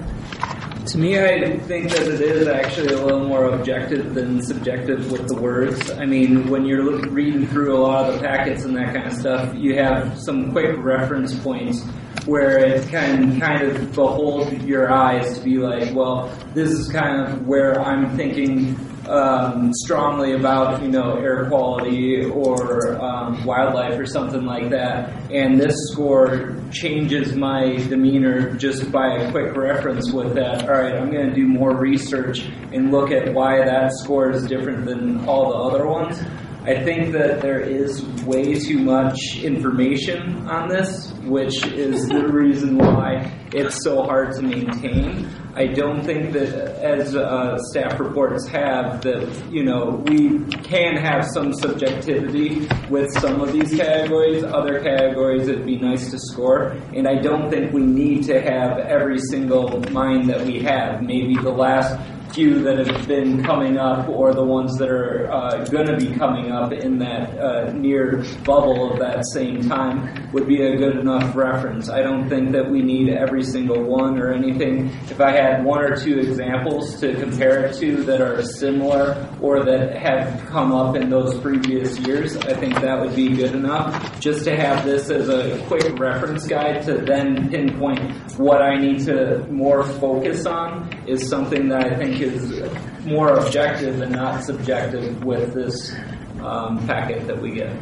[SPEAKER 14] To me, I think that it is actually a little more objective than subjective with the words. I mean, when you're look, reading through a lot of the packets and that kind of stuff, you have some quick reference points where it can kind of behold your eyes to be like, well, this is kind of where I'm thinking um, strongly about, you know, air quality or um, wildlife or something like that. And this score changes my demeanor just by a quick reference with that. All right, I'm going to do more research and look at why that score is different than all the other ones. I think that there is way too much information on this, which is the reason why it's so hard to maintain. I don't think that, as uh, staff reports have, that you know we can have some subjectivity with some of these categories. Other categories, it'd be nice to score, and I don't think we need to have every single mine that we have. Maybe the last few that have been coming up or the ones that are uh, going to be coming up in that uh, near bubble of that same time would be a good enough reference. I don't think that we need every single one or anything. If I had one or two examples to compare it to that are similar or that have come up in those previous years, I think that would be good enough. Just to have this as a quick reference guide to then pinpoint what I need to more focus on is something that I think is more objective and not subjective with this um, packet that we get.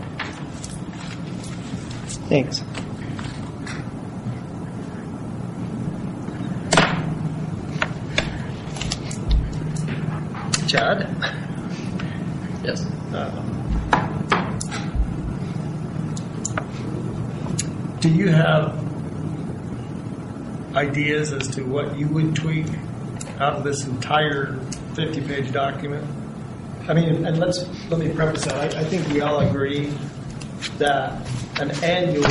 [SPEAKER 1] Thanks. Chad?
[SPEAKER 4] Yes.
[SPEAKER 1] Do you have ideas as to what you would tweak out of this entire 50-page document? I mean, and let's, let me preface that, I, I think we all agree that an annual,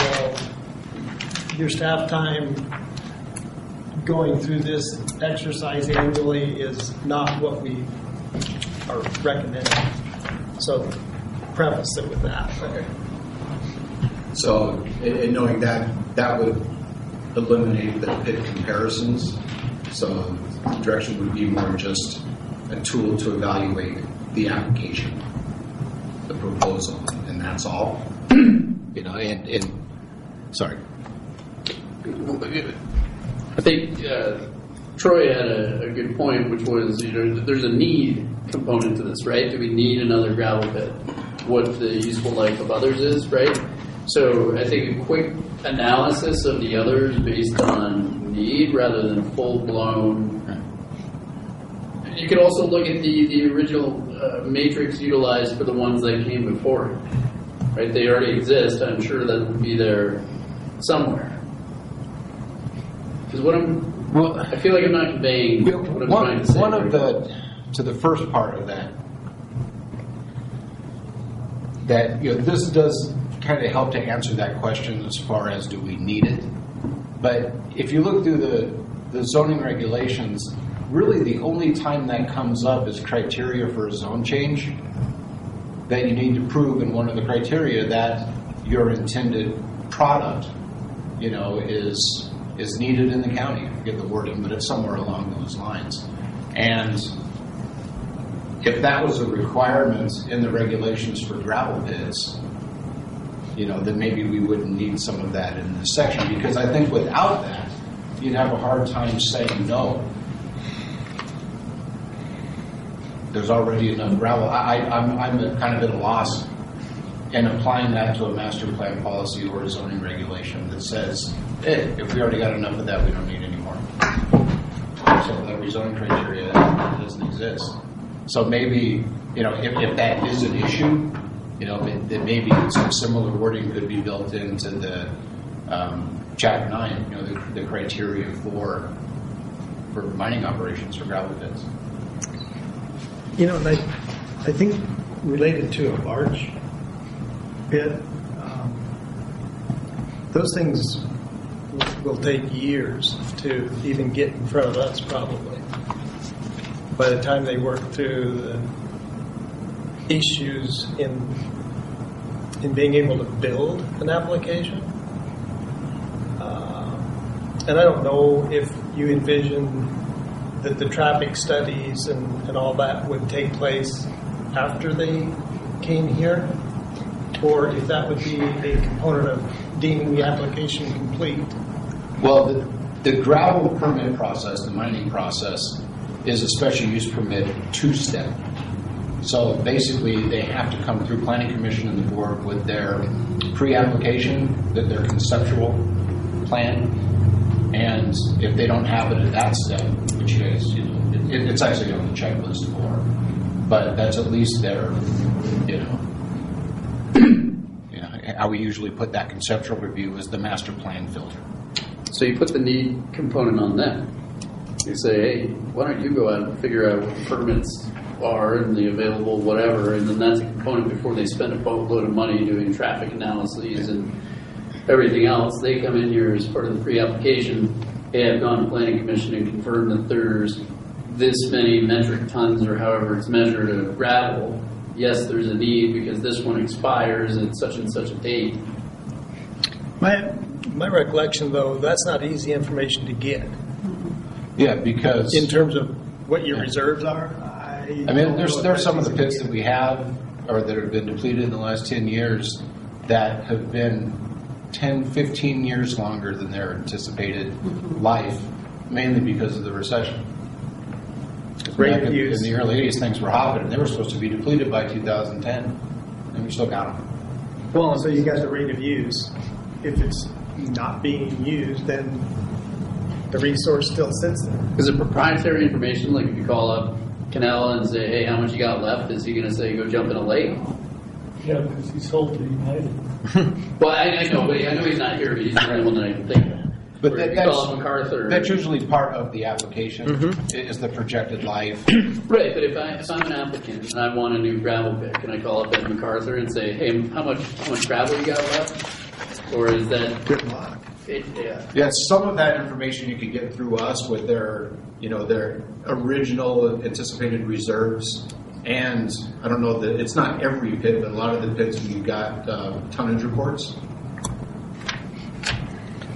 [SPEAKER 1] your staff time going through this exercise annually is not what we are recommending. So preface it with that.
[SPEAKER 10] Okay. So, in knowing that, that would eliminate the pit comparisons. So, direction would be more just a tool to evaluate the application, the proposal, and that's all.
[SPEAKER 8] You know, and, and, sorry.
[SPEAKER 4] I think uh, Troy had a, a good point, which was you know there's a need component to this, right? Do we need another gravel pit? What the useful life of others is, right? So I think a quick analysis of the others based on need rather than full blown. You could also look at the the original uh, matrix utilized for the ones that came before, it, right? They already exist. I'm sure that would be there somewhere. Because what I'm,
[SPEAKER 8] Well,
[SPEAKER 4] I feel like I'm not conveying what I'm
[SPEAKER 8] one,
[SPEAKER 4] trying to say.
[SPEAKER 8] one of the to the first part of that that you know this does kind of help to answer that question as far as do we need it but if you look through the the zoning regulations really the only time that comes up is criteria for a zone change. That you need to prove in one of the criteria that your intended product, you know, is is needed in the county. I forget the wording, but it's somewhere along those lines. And if that was a requirement in the regulations for gravel pits, you know, then maybe we wouldn't need some of that in this section. Because I think without that, you'd have a hard time saying no. There's already enough gravel. I, I, I'm, I'm kind of at a loss in applying that to a master plan policy or a zoning regulation that says, hey, if we already got enough of that, we don't need any more. So that rezoning criteria doesn't exist. So maybe, you know, if, if that is an issue, you know, then maybe some similar wording could be built into the, um, chapter nine, you know, the, the criteria for, for mining operations for gravel pits.
[SPEAKER 1] You know, and I, I think related to a large pit, um, those things will take years to even get in front of us probably. By the time they work through the issues in, in being able to build an application. Uh, And I don't know if you envision that the traffic studies and, and all that would take place after they came here, or if that would be a component of deeming the application complete.
[SPEAKER 8] Well, the, the gravel permit process, the mining process, is a special use permit two-step. So basically, they have to come through planning commission and the board with their pre-application, that their conceptual plan. And if they don't have it at that step, which is, you know, it, it's actually on the checklist for, but that's at least their, you know, you know, how we usually put that conceptual review is the master plan filter.
[SPEAKER 4] So you put the need component on them. You say, hey, why don't you go out and figure out what permits are and the available whatever, and then that's a component before they spend a boatload of money doing traffic analyses and everything else. They come in here as part of the pre-application. Hey, I've gone to planning commission and confirmed that there's this many metric tons or however it's measured of gravel. Yes, there's a need because this one expires at such and such a date.
[SPEAKER 1] My, my recollection, though, that's not easy information to get.
[SPEAKER 8] Yeah, because.
[SPEAKER 1] In terms of what your reserves are, I.
[SPEAKER 8] I mean, there's, there's some of the pits that we have, or that have been depleted in the last 10 years, that have been 10, 15 years longer than their anticipated mm-hmm. life, mainly because of the recession.
[SPEAKER 1] Rate
[SPEAKER 8] back
[SPEAKER 1] of
[SPEAKER 8] in,
[SPEAKER 1] use.
[SPEAKER 8] in the early 80s, things were hopping, and they were supposed to be depleted by 2010, and we still got them.
[SPEAKER 1] Well, so you got the rate of use. If it's not being used, then the resource still sits there.
[SPEAKER 4] Is it proprietary information? Like if you call up Canal and say, hey, how much you got left? Is he going to say, go jump in a lake?
[SPEAKER 11] Yeah, because he sold to United.
[SPEAKER 4] Well, I, I know, but I know he's not here, but he's the only one that I can think of.
[SPEAKER 8] But that, that's,
[SPEAKER 4] MacArthur.
[SPEAKER 8] that's usually part of the application,
[SPEAKER 1] Mm-hmm.
[SPEAKER 8] is the projected life.
[SPEAKER 4] Right, but if, I, if I'm an applicant and I want a new gravel pit, can I call up Ed MacArthur and say, hey, how much how much gravel you got left? Or is that
[SPEAKER 1] Good luck.
[SPEAKER 4] It, yeah?
[SPEAKER 8] Yeah, some of that information you can get through us with their, you know, their original anticipated reserves. And I don't know that, it's not every pit, but a lot of the pits, you got uh, tonnage reports.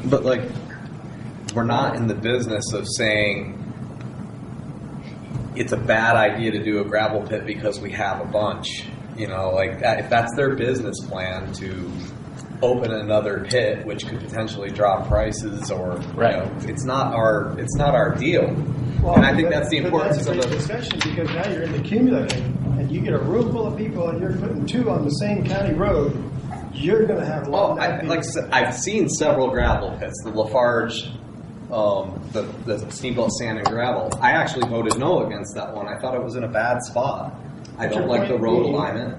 [SPEAKER 5] But like, we're not in the business of saying it's a bad idea to do a gravel pit because we have a bunch. You know, like that, if that's their business plan to open another pit, which could potentially drop prices, or
[SPEAKER 8] Right.
[SPEAKER 5] you know, it's not our it's not our deal. and I think that's the importance
[SPEAKER 1] that's
[SPEAKER 5] of the
[SPEAKER 1] discussion because now you're in the cumulative, and you get a room full of people, and you're putting two on the same county road. You're going to have a lot.
[SPEAKER 5] Well, I, like I said, I've seen several gravel pits, the Lafarge, um, the, the Steamboat Sand and Gravel. I actually voted no against that one. I thought it was in a bad spot. I
[SPEAKER 1] But
[SPEAKER 5] don't like the road
[SPEAKER 1] being-
[SPEAKER 5] alignment.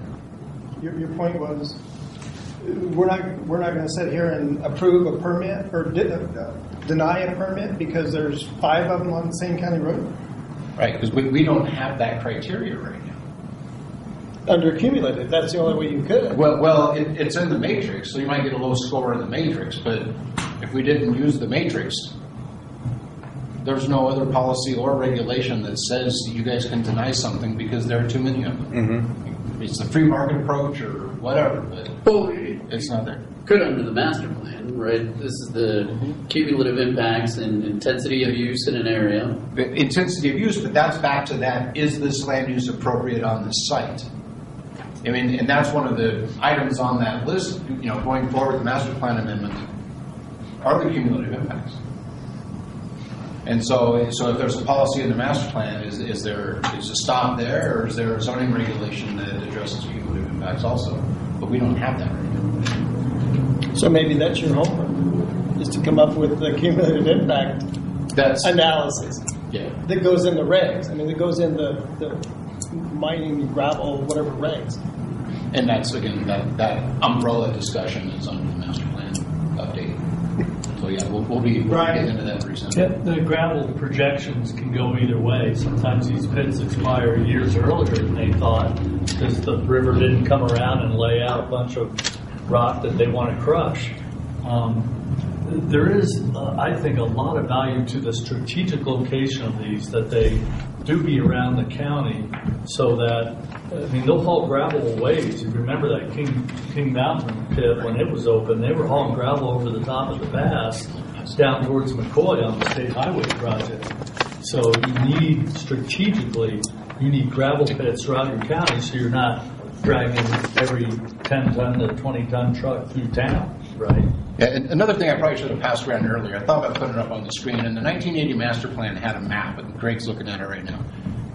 [SPEAKER 1] Your, your point was, we're not, we're not going to sit here and approve a permit or de- uh, deny a permit because there's five of them on the same county road?
[SPEAKER 8] Right, because we, we don't have that criteria right now.
[SPEAKER 1] Under cumulative, that's the only way you could.
[SPEAKER 8] Well, well, it, it's in the matrix, so you might get a low score in the matrix, but if we didn't use the matrix, there's no other policy or regulation that says you guys can deny something because there are too many of them. It's the free market approach or whatever, but
[SPEAKER 4] Well,
[SPEAKER 8] it's not there.
[SPEAKER 4] could under the master plan, right? This is the mm-hmm. cumulative impacts and intensity of use in an area.
[SPEAKER 8] The intensity of use, but that's back to that, is this land use appropriate on this site? I mean, and that's one of the items on that list, you know, going forward, the master plan amendment, are the cumulative impacts. And so, so if there's a policy in the master plan, is, is there, is a stop there, or is there a zoning regulation that addresses cumulative impacts also? But we don't have that right now.
[SPEAKER 1] So maybe that's your homework, is to come up with the cumulative impact
[SPEAKER 8] That's,
[SPEAKER 1] analysis
[SPEAKER 8] yeah.
[SPEAKER 1] that goes in the regs. I mean, that goes in the, the mining, gravel, whatever regs.
[SPEAKER 8] And that's, again, that, that umbrella discussion is under the master plan update. So, yeah, we'll, we'll be, we'll get into that pretty soon.
[SPEAKER 11] Yeah, the gravel projections can go either way. Sometimes these pits expire years earlier than they thought because the river didn't come around and lay out a bunch of rock that they want to crush. Um, there is, uh, I think, a lot of value to the strategic location of these that they do be around the county so that, I mean, they'll haul gravel ways. You remember that King, King Mountain pit when it was open, they were hauling gravel over the top of the pass down towards McCoy on the state highway project. So you need strategically, you need gravel pits throughout your county so you're not dragging every 10 ton to 20 ton truck through town, right?
[SPEAKER 8] Yeah, and another thing I probably should have passed around earlier, I thought about putting it up on the screen, and the 1980 master plan had a map, and Greg's looking at it right now.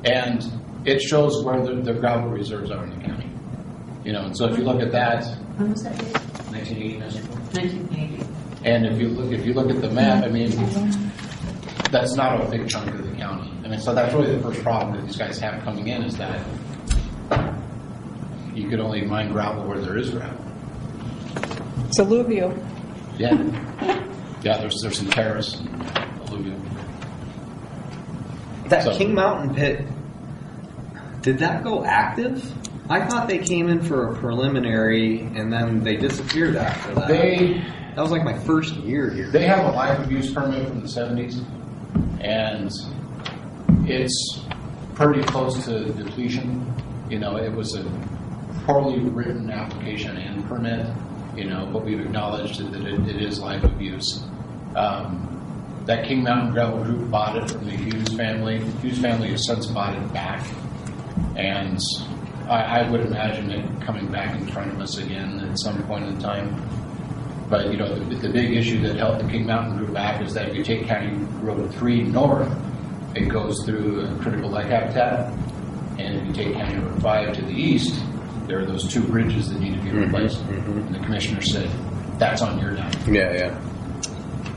[SPEAKER 8] And it shows where the, the gravel reserves are in the county. You know, and so if you look at that,
[SPEAKER 2] When was that date?
[SPEAKER 8] 1980 master plan.
[SPEAKER 2] 1980.
[SPEAKER 8] And if you look, if you look at the map, I mean, that's not a big chunk of the county. I mean, so that's really the first problem that these guys have coming in is that you could only mine gravel where there is gravel.
[SPEAKER 13] It's alluvial.
[SPEAKER 8] Yeah. Yeah, there's, there's some terrace and alluvial.
[SPEAKER 5] That
[SPEAKER 8] So-
[SPEAKER 5] King Mountain pit, did that go active? I thought they came in for a preliminary and then they disappeared after that.
[SPEAKER 8] They,
[SPEAKER 5] that was like my first year here.
[SPEAKER 8] They have a life of use permit from the seventies, and it's pretty close to depletion. You know, it was a poorly written application and permit, you know, but we've acknowledged that it, it is life abuse. Um, that King Mountain Gravel Group bought it from the Hughes family. The Hughes family has since bought it back, and I, I would imagine it coming back in front of us again at some point in time. But you know, the, the big issue that held the King Mountain Group back is that if you take County Road Three north, it goes through a critical lek habitat, and if you take County Road Five to the east, there are those two bridges that need to be mm-hmm. replaced. Mm-hmm. And the commissioner said, "That's on your dime."
[SPEAKER 5] Yeah, yeah.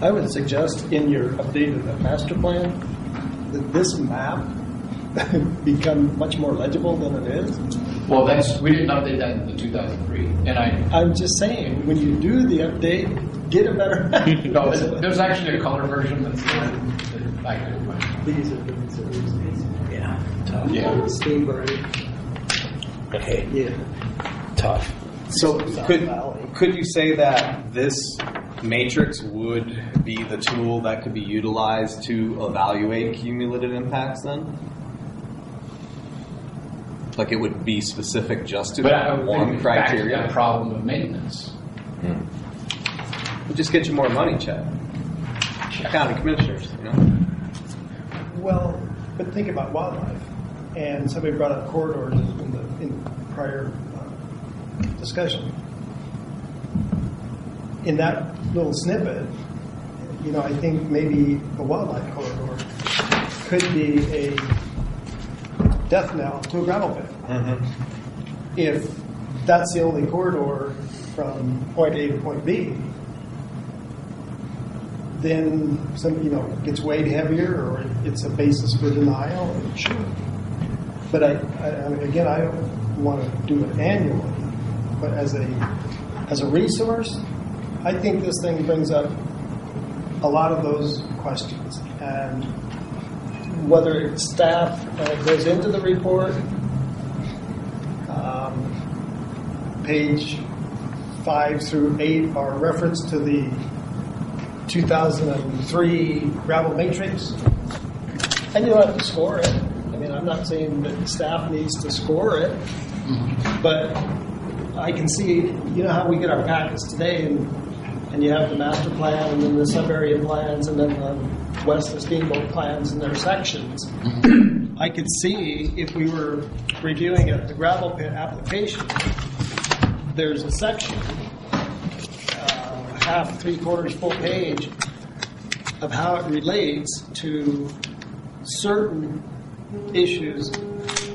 [SPEAKER 1] I would suggest in your updated master plan that this map become much more legible than it is.
[SPEAKER 8] Well, that's we didn't update that in the 2003, and I
[SPEAKER 1] I'm just saying, when you do the update, get a better
[SPEAKER 8] no, there's, there's actually a color version that's that I could.
[SPEAKER 1] These are the series.
[SPEAKER 9] Yeah, tough.
[SPEAKER 8] Yeah.
[SPEAKER 1] Steam Bird.
[SPEAKER 9] Okay,
[SPEAKER 1] Yeah.
[SPEAKER 9] tough.
[SPEAKER 5] So could could you say that this matrix would be the tool that could be utilized to evaluate cumulative impacts then? Like it would be specific just to
[SPEAKER 8] But
[SPEAKER 5] that
[SPEAKER 8] would
[SPEAKER 5] one
[SPEAKER 8] think back
[SPEAKER 5] criteria?
[SPEAKER 8] that problem of maintenance. Hmm.
[SPEAKER 5] We'll just get you more money, Chad. County commissioners, you know?
[SPEAKER 1] Well, but think about wildlife, and somebody brought up corridors in the in prior uh, discussion. In that little snippet, you know, I think maybe a wildlife corridor could be a death knell to a gravel pit. If that's the only corridor from point A to point B, then some, you know, gets weighed heavier or it's a basis for denial, sure. But I, I, again, I don't want to do it annually, but as a, as a resource, I think this thing brings up a lot of those questions. And whether staff uh, goes into the report, um, page five through eight are reference to the 2003 gravel matrix And you don't have to score it. I'm not saying that staff needs to score it, but I can see, you know how we get our packets today, and, and you have the master plan, and then the sub-area plans, and then the west of Steamboat plans and their sections. I could see if we were reviewing a the gravel pit application, there's a section, uh, half, three quarters, full page, of how it relates to certain issues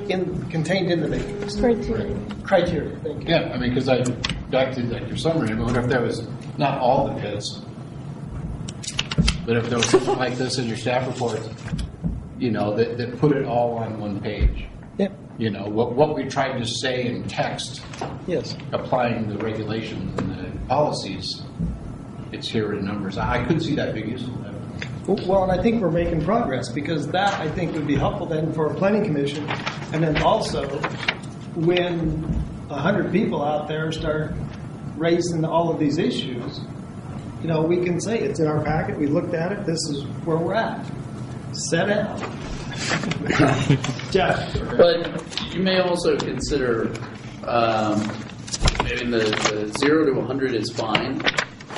[SPEAKER 1] in, contained in the matrix.
[SPEAKER 13] Criteria.
[SPEAKER 1] Criteria, thank you.
[SPEAKER 8] Yeah, I mean, because I, back to like your summary, I wonder if there was, not all the pits, but if there was something like this in your staff report, you know, that, that put it all on one page.
[SPEAKER 1] Yep.
[SPEAKER 8] You know, what, what we tried to say in text,
[SPEAKER 1] Yes.
[SPEAKER 8] applying the regulations and the policies, it's here in numbers. I could see that being useful.
[SPEAKER 1] Well, and I think we're making progress because that I think would be helpful then for a planning commission, and then also when a hundred people out there start raising all of these issues, you know, we can say it's in our packet. We looked at it. This is where we're at. Set out. Jeff.
[SPEAKER 4] But you may also consider, um, maybe the, the zero to 100 is fine,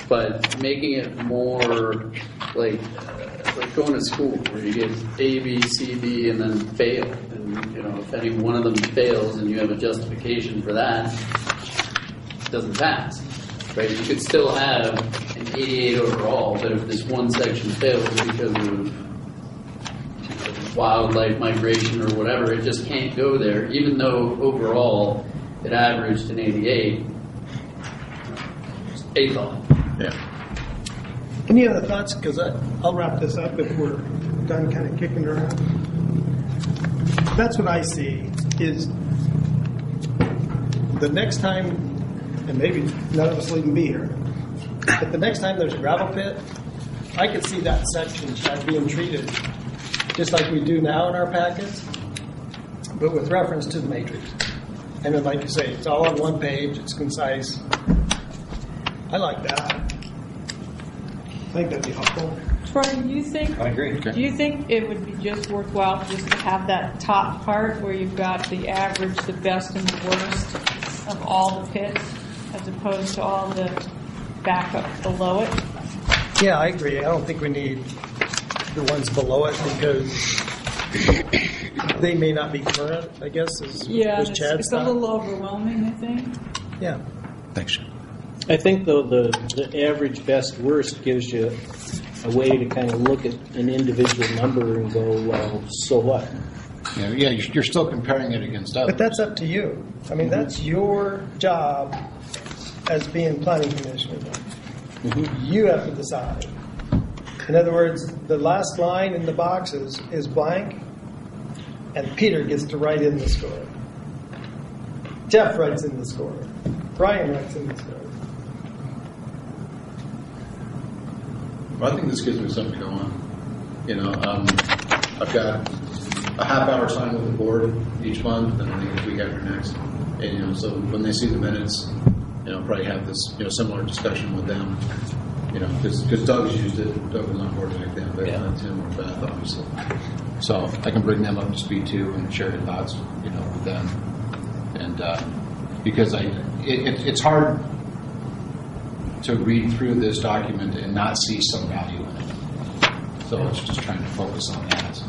[SPEAKER 4] but making it more like, uh, like going to school where you get A, B, C, D, and then fail. And, you know, if any one of them fails and you have a justification for that, it doesn't pass. Right? You could still have an 88 overall, but if this one section fails because of wildlife migration or whatever, it just can't go there, even though overall it averaged an 88. A thought.
[SPEAKER 8] Yeah.
[SPEAKER 1] Any other thoughts? Because I'll wrap this up if we're done kind of kicking around. That's what I see is the next time, and maybe none of us will even be here, but the next time there's a gravel pit, I could see that section as being treated just like we do now in our packets, but with reference to the matrix. And then, like you say, it's all on one page, it's concise. I like that. I think that'd be helpful.
[SPEAKER 13] Troy, do you think?
[SPEAKER 5] I agree.
[SPEAKER 13] Do you think it would be just worthwhile just to have that top part where you've got the average, the best, and the worst of all the pits, as opposed to all the backup below it?
[SPEAKER 1] Yeah, I agree. I don't think we need the ones below it because they may not be current, I guess, is,
[SPEAKER 13] Yeah,
[SPEAKER 1] was
[SPEAKER 13] it's,
[SPEAKER 1] Chad's
[SPEAKER 13] it's a little overwhelming, I think.
[SPEAKER 1] Yeah.
[SPEAKER 8] Thanks.
[SPEAKER 9] I think though the, the average best worst gives you a way to kind of look at an individual number and go, well, so what?
[SPEAKER 8] Yeah, yeah, you're you're still comparing it against others.
[SPEAKER 1] But that's up to you. I mean, that's mm-hmm. your job as being planning commissioner. Mm-hmm. You have to decide. In other words, the last line in the boxes is blank, and Peter gets to write in the score. Jeff writes in the score. Brian writes in the score.
[SPEAKER 8] Well, I think this gives me something to go on. You know, um, I've got a half hour time with the board each month, and I think it's week after next. And you know, so when they see the minutes, you know, probably have this you know similar discussion with them. You know, because Doug's used it, Doug was on board back then, but not Tim or Beth, obviously. So I can bring them up to speed too and share their thoughts, you know, with them. And uh, because I, it, it, it's hard to read through this document and not see some value in it. So it's just trying to focus on that.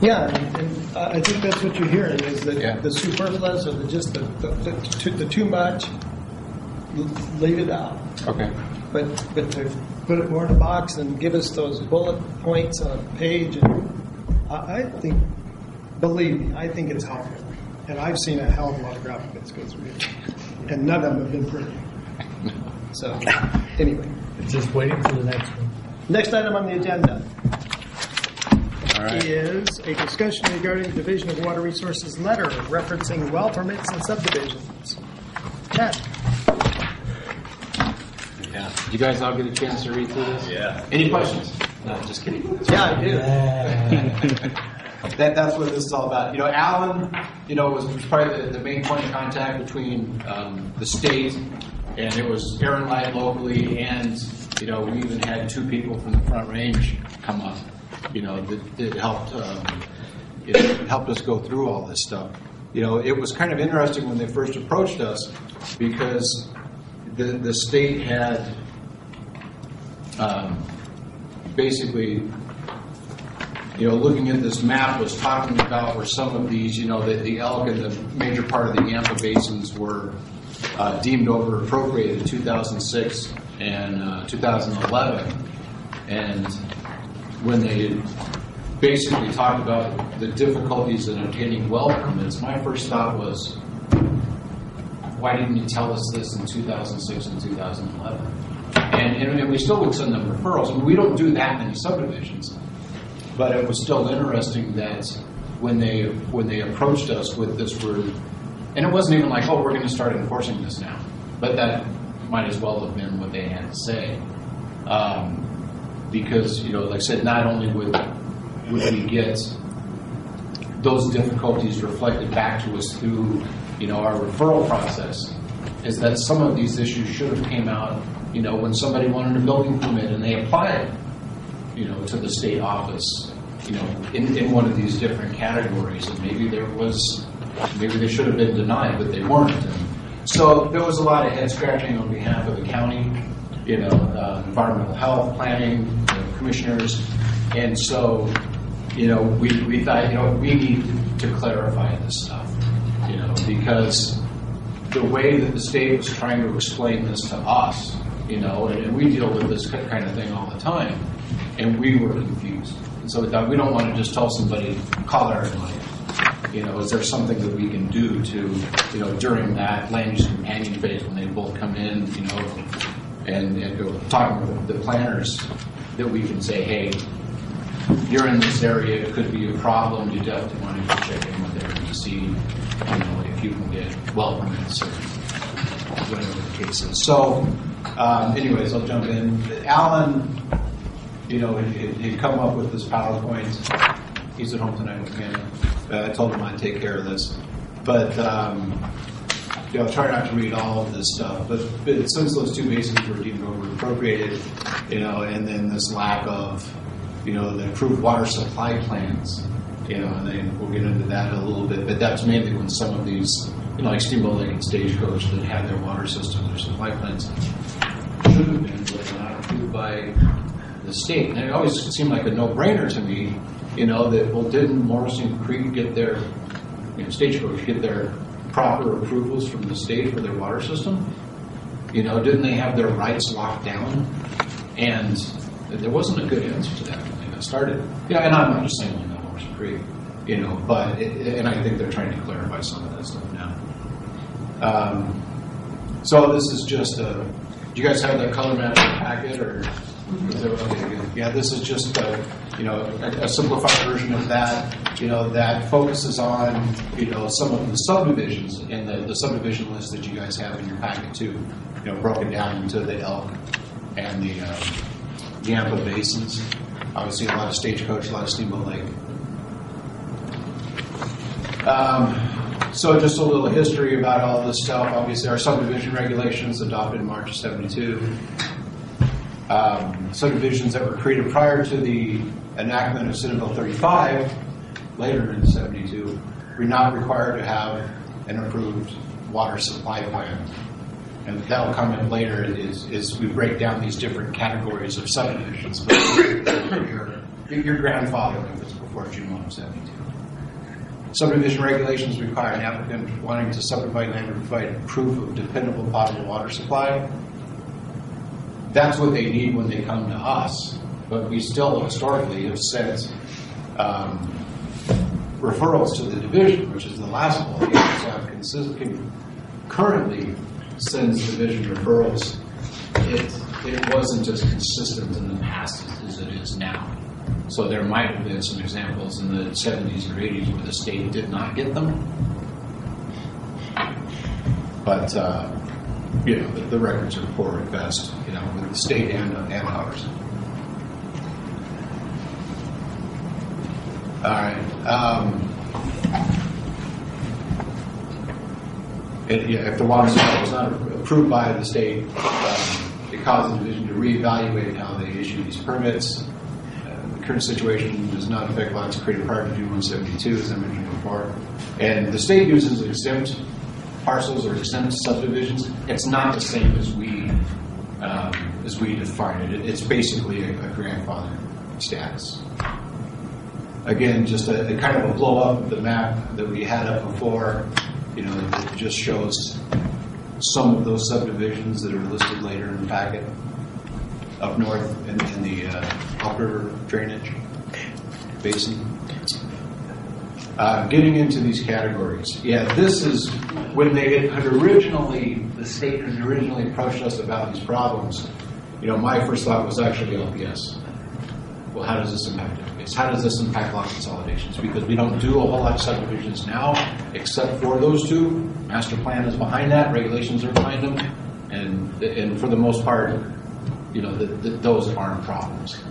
[SPEAKER 1] Yeah, and, and I think that's what you're hearing is that the superfluous or the just the, the, the, too, the too much, leave it out.
[SPEAKER 8] Okay.
[SPEAKER 1] But but to put it more in a box and give us those bullet points on a page, and I, I think, believe me, I think it's helpful. And I've seen a hell of a lot of pits go through and none of them have been pretty. So anyway,
[SPEAKER 11] Just waiting for the next one.
[SPEAKER 1] next item on the agenda.
[SPEAKER 8] All right.
[SPEAKER 1] is a discussion regarding the Division of Water Resources letter referencing well permits and subdivisions. Chad?
[SPEAKER 8] Yeah. Did you guys all get a chance to read through this? Yeah. Any questions? No, just kidding.
[SPEAKER 1] Yeah, I do.
[SPEAKER 8] that, that's what this is all about. You know, Alan, you know, was, was probably the, the main point of contact between um, the state and it was Aaron Light locally, and you know, we even had two people from the Front Range come up, you know, that, that helped, um, it helped us go through all this stuff. You know, it was kind of interesting when they first approached us because the, the state had um, basically, you know, looking at this map was talking about where some of these, you know, the, the elk and the major part of the Yampa basins were uh, deemed over appropriated in 2006 and uh, 2011. And when they basically talked about the difficulties in obtaining well permits, my first thought was, why didn't you tell us this in 2006 and 2011? And, and, and we still would send them referrals. I mean, we don't do that many subdivisions, but it was still interesting that when they when they approached us with this word, and it wasn't even like, oh, we're going to start enforcing this now, but that might as well have been what they had to say, um, because you know, like I said, not only would would we get those difficulties reflected back to us through you know our referral process, is that some of these issues should have came out you know, when somebody wanted a building permit and they applied, you know, to the state office, you know, in, in one of these different categories, and maybe there was, maybe they should have been denied, but they weren't. And so there was a lot of head scratching on behalf of the county, you know, uh, environmental health, planning, commissioners, and so, you know, we, we thought, you know, we need to clarify this stuff, you know, because the way that the state was trying to explain this to us you know, and, and we deal with this kind of thing all the time, and we were confused. And so we thought we don't want to just tell somebody, call our line. You know, is there something that we can do to, you know, during that land use companion phase when they both come in, you know, and, and go talking with the planners, that we can say, hey, you're in this area, it could be a problem, you definitely want to check in with them to see, you know, if you can get well permits or whatever the case is. So, um, anyways, I'll jump in. Alan, you know, he'd, he'd come up with this PowerPoint. He's at home tonight with me. I told him I'd take care of this. But, um, you know, try not to read all of this stuff. But, but since those two basins were deemed over appropriated, you know, and then this lack of, you know, the approved water supply plans, you know, and then we'll get into that a little bit. But that's mainly when some of these, you know, like Steamboat Lake and Stagecoach that had their water systems, their supply plans, should have been, but not approved by the state. And it always seemed like a no-brainer to me, you know, that, well, didn't Morrison Creek get their, you know, Stagecoach get their proper approvals from the state for their water system? You know, didn't they have their rights locked down? And there wasn't a good answer to that when they started. Yeah, and I'm not just saying like Morrison Creek, you know, but, it, and I think they're trying to clarify some of that stuff now. Um, so this is just a, do you guys have that color the packet, or Yeah, this is just a, you know a, a, simplified version of that. You know that focuses on you know some of the subdivisions in the, the subdivision list that you guys have in your packet too. You know, broken down into the elk and the um, Yampa basins. Obviously, a lot of stagecoach, a lot of steamboat lake. Um, so just a little history about all this stuff. Obviously, our subdivision regulations adopted in March of 72. Um, subdivisions that were created prior to the enactment of Senate Bill 35, later in 72, were not required to have an approved water supply plan. And that'll come in later is, is we break down these different categories of subdivisions. But your, your grandfather was before June 1 of 72. Subdivision regulations require an applicant wanting to subdivide land to provide proof of dependable potable water supply. That's what they need when they come to us, but we still historically have sent um, referrals to the division, which is the last one. have consistently currently sends division referrals. It, it wasn't as consistent in the past as it is now. So there might have been some examples in the 70s or 80s where the state did not get them. But, uh, you know, the, the, records are poor at best, know, with the state and, and ours. All right. Um, it, yeah, if the water supply was not approved by the state, um, it caused the division to reevaluate how they issue these permits The current situation does not affect lots created prior to June 172, as I mentioned before. And the state uses exempt parcels or exempt subdivisions. It's not the same as we um, as we define it. It- It's basically a, a grandfather status. Again, just a, a kind of a blow up of the map that we had up before. You know, it just shows some of those subdivisions that are listed later in the packet up north in, in the uh, upriver drainage basin. Uh, getting into these categories, yeah, this is when they had originally, the state had originally approached us about these problems. You know, my first thought was actually LPS. Well, how does this impact LPS? How does this impact lot consolidations? Because we don't do a whole lot of subdivisions now, except for those two. Master plan is behind that, regulations are behind them, and and for the most part, you know, the, the, those aren't problems.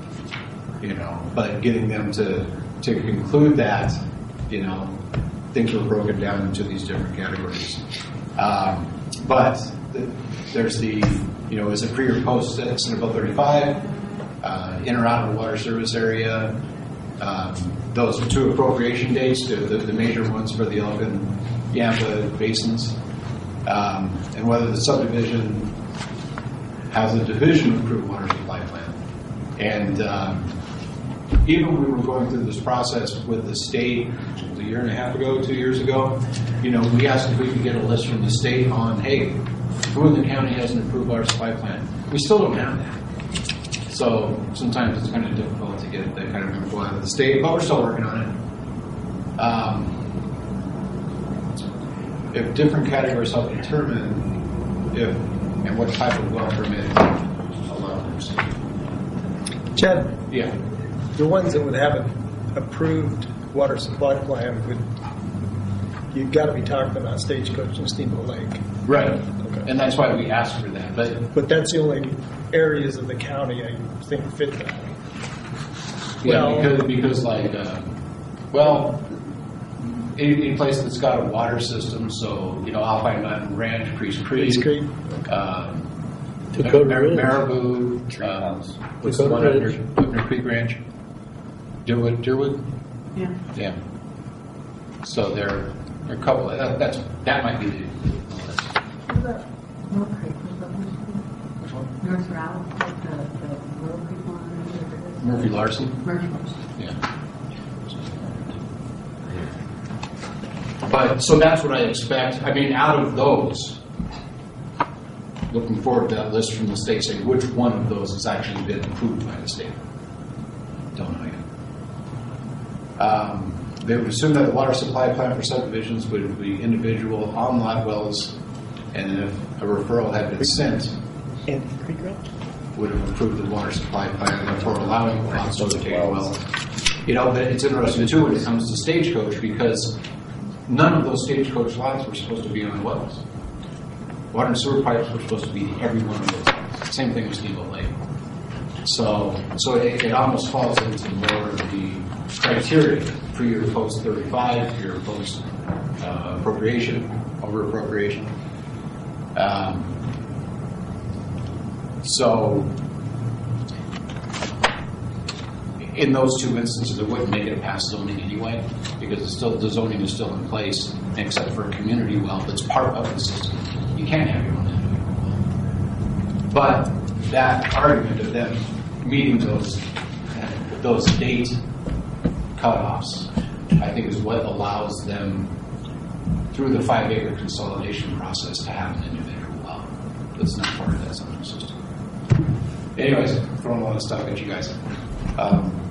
[SPEAKER 8] You know, but getting them to to conclude that, you know, things were broken down into these different categories. Um, but the, there's the, you know, is it pre or post Senate Bill 35? Uh, in or out of the water service area. Um, those two appropriation dates, the, the, major ones for the Elk and Yampa basins, um, and whether the subdivision has a division approved water supply plan. And um, even when we were going through this process with the state a year and a half ago, two years ago, you know, we asked if we could get a list from the state on, hey, who in the county has an approved water supply plan? We still don't have that. So sometimes it's kind of difficult to get that kind of info out of the state, but we're still working on it. Um, if different categories help determine if and what type of well permit allows.
[SPEAKER 1] Chad,
[SPEAKER 8] Yeah.
[SPEAKER 1] The ones that would have an approved water supply plan would, you've got to be talking about Stagecoach and Steamboat Lake.
[SPEAKER 8] Right. And that's why we asked for that. But
[SPEAKER 1] But that's the only areas of the county I think fit that.
[SPEAKER 8] Yeah,
[SPEAKER 1] Well-
[SPEAKER 8] because, because like, uh, well, any, any place that's got a water system, so, you know, Alpine Mountain Ranch, Priest Creek.
[SPEAKER 1] Priest Creek.
[SPEAKER 8] Um,
[SPEAKER 11] Dakota
[SPEAKER 8] Mar-
[SPEAKER 11] Ridge.
[SPEAKER 8] Marabou, uh, what's the one up near,
[SPEAKER 11] Ridge.
[SPEAKER 8] up Creek Ranch? Deerwood, Deerwood?
[SPEAKER 2] Yeah.
[SPEAKER 8] Yeah. So there are a couple, that, that's, that might be the,
[SPEAKER 2] Mill Creek, was that Which one? North like the, the Mill Creek one, whatever it is.
[SPEAKER 8] Murphy Larson?
[SPEAKER 2] Murphy Larson.
[SPEAKER 8] Yeah. But, so that's what I expect. I mean, out of those, looking forward to that list from the state saying which one of those has actually been approved by the state. Don't know yet. Um, They would assume that the water supply plan for subdivisions would be individual on-lot wells, and if a referral had been sent,
[SPEAKER 1] Andy Creek
[SPEAKER 8] would have approved the water supply plan, therefore allowing lots to take a well. You know, but it's interesting too when it comes to stagecoach because none of those stagecoach lots were supposed to be on wells. Water and sewer pipes were supposed to be every one of those. lots. Same thing with Steamboat Lake. So, so it, it almost falls into more of the criteria for your post 35, your post uh, appropriation, over appropriation. Um, so, in those two instances, it wouldn't make it past zoning anyway, because it's still, the zoning is still in place, except for a community well that's part of the system. You can't have your own well. But that argument of them meeting those, those date cutoffs, I think is what allows them, through the five acre consolidation process, to have an individual well that's not part of that zoning system. Anyways, throwing a lot of stuff at you guys. Um,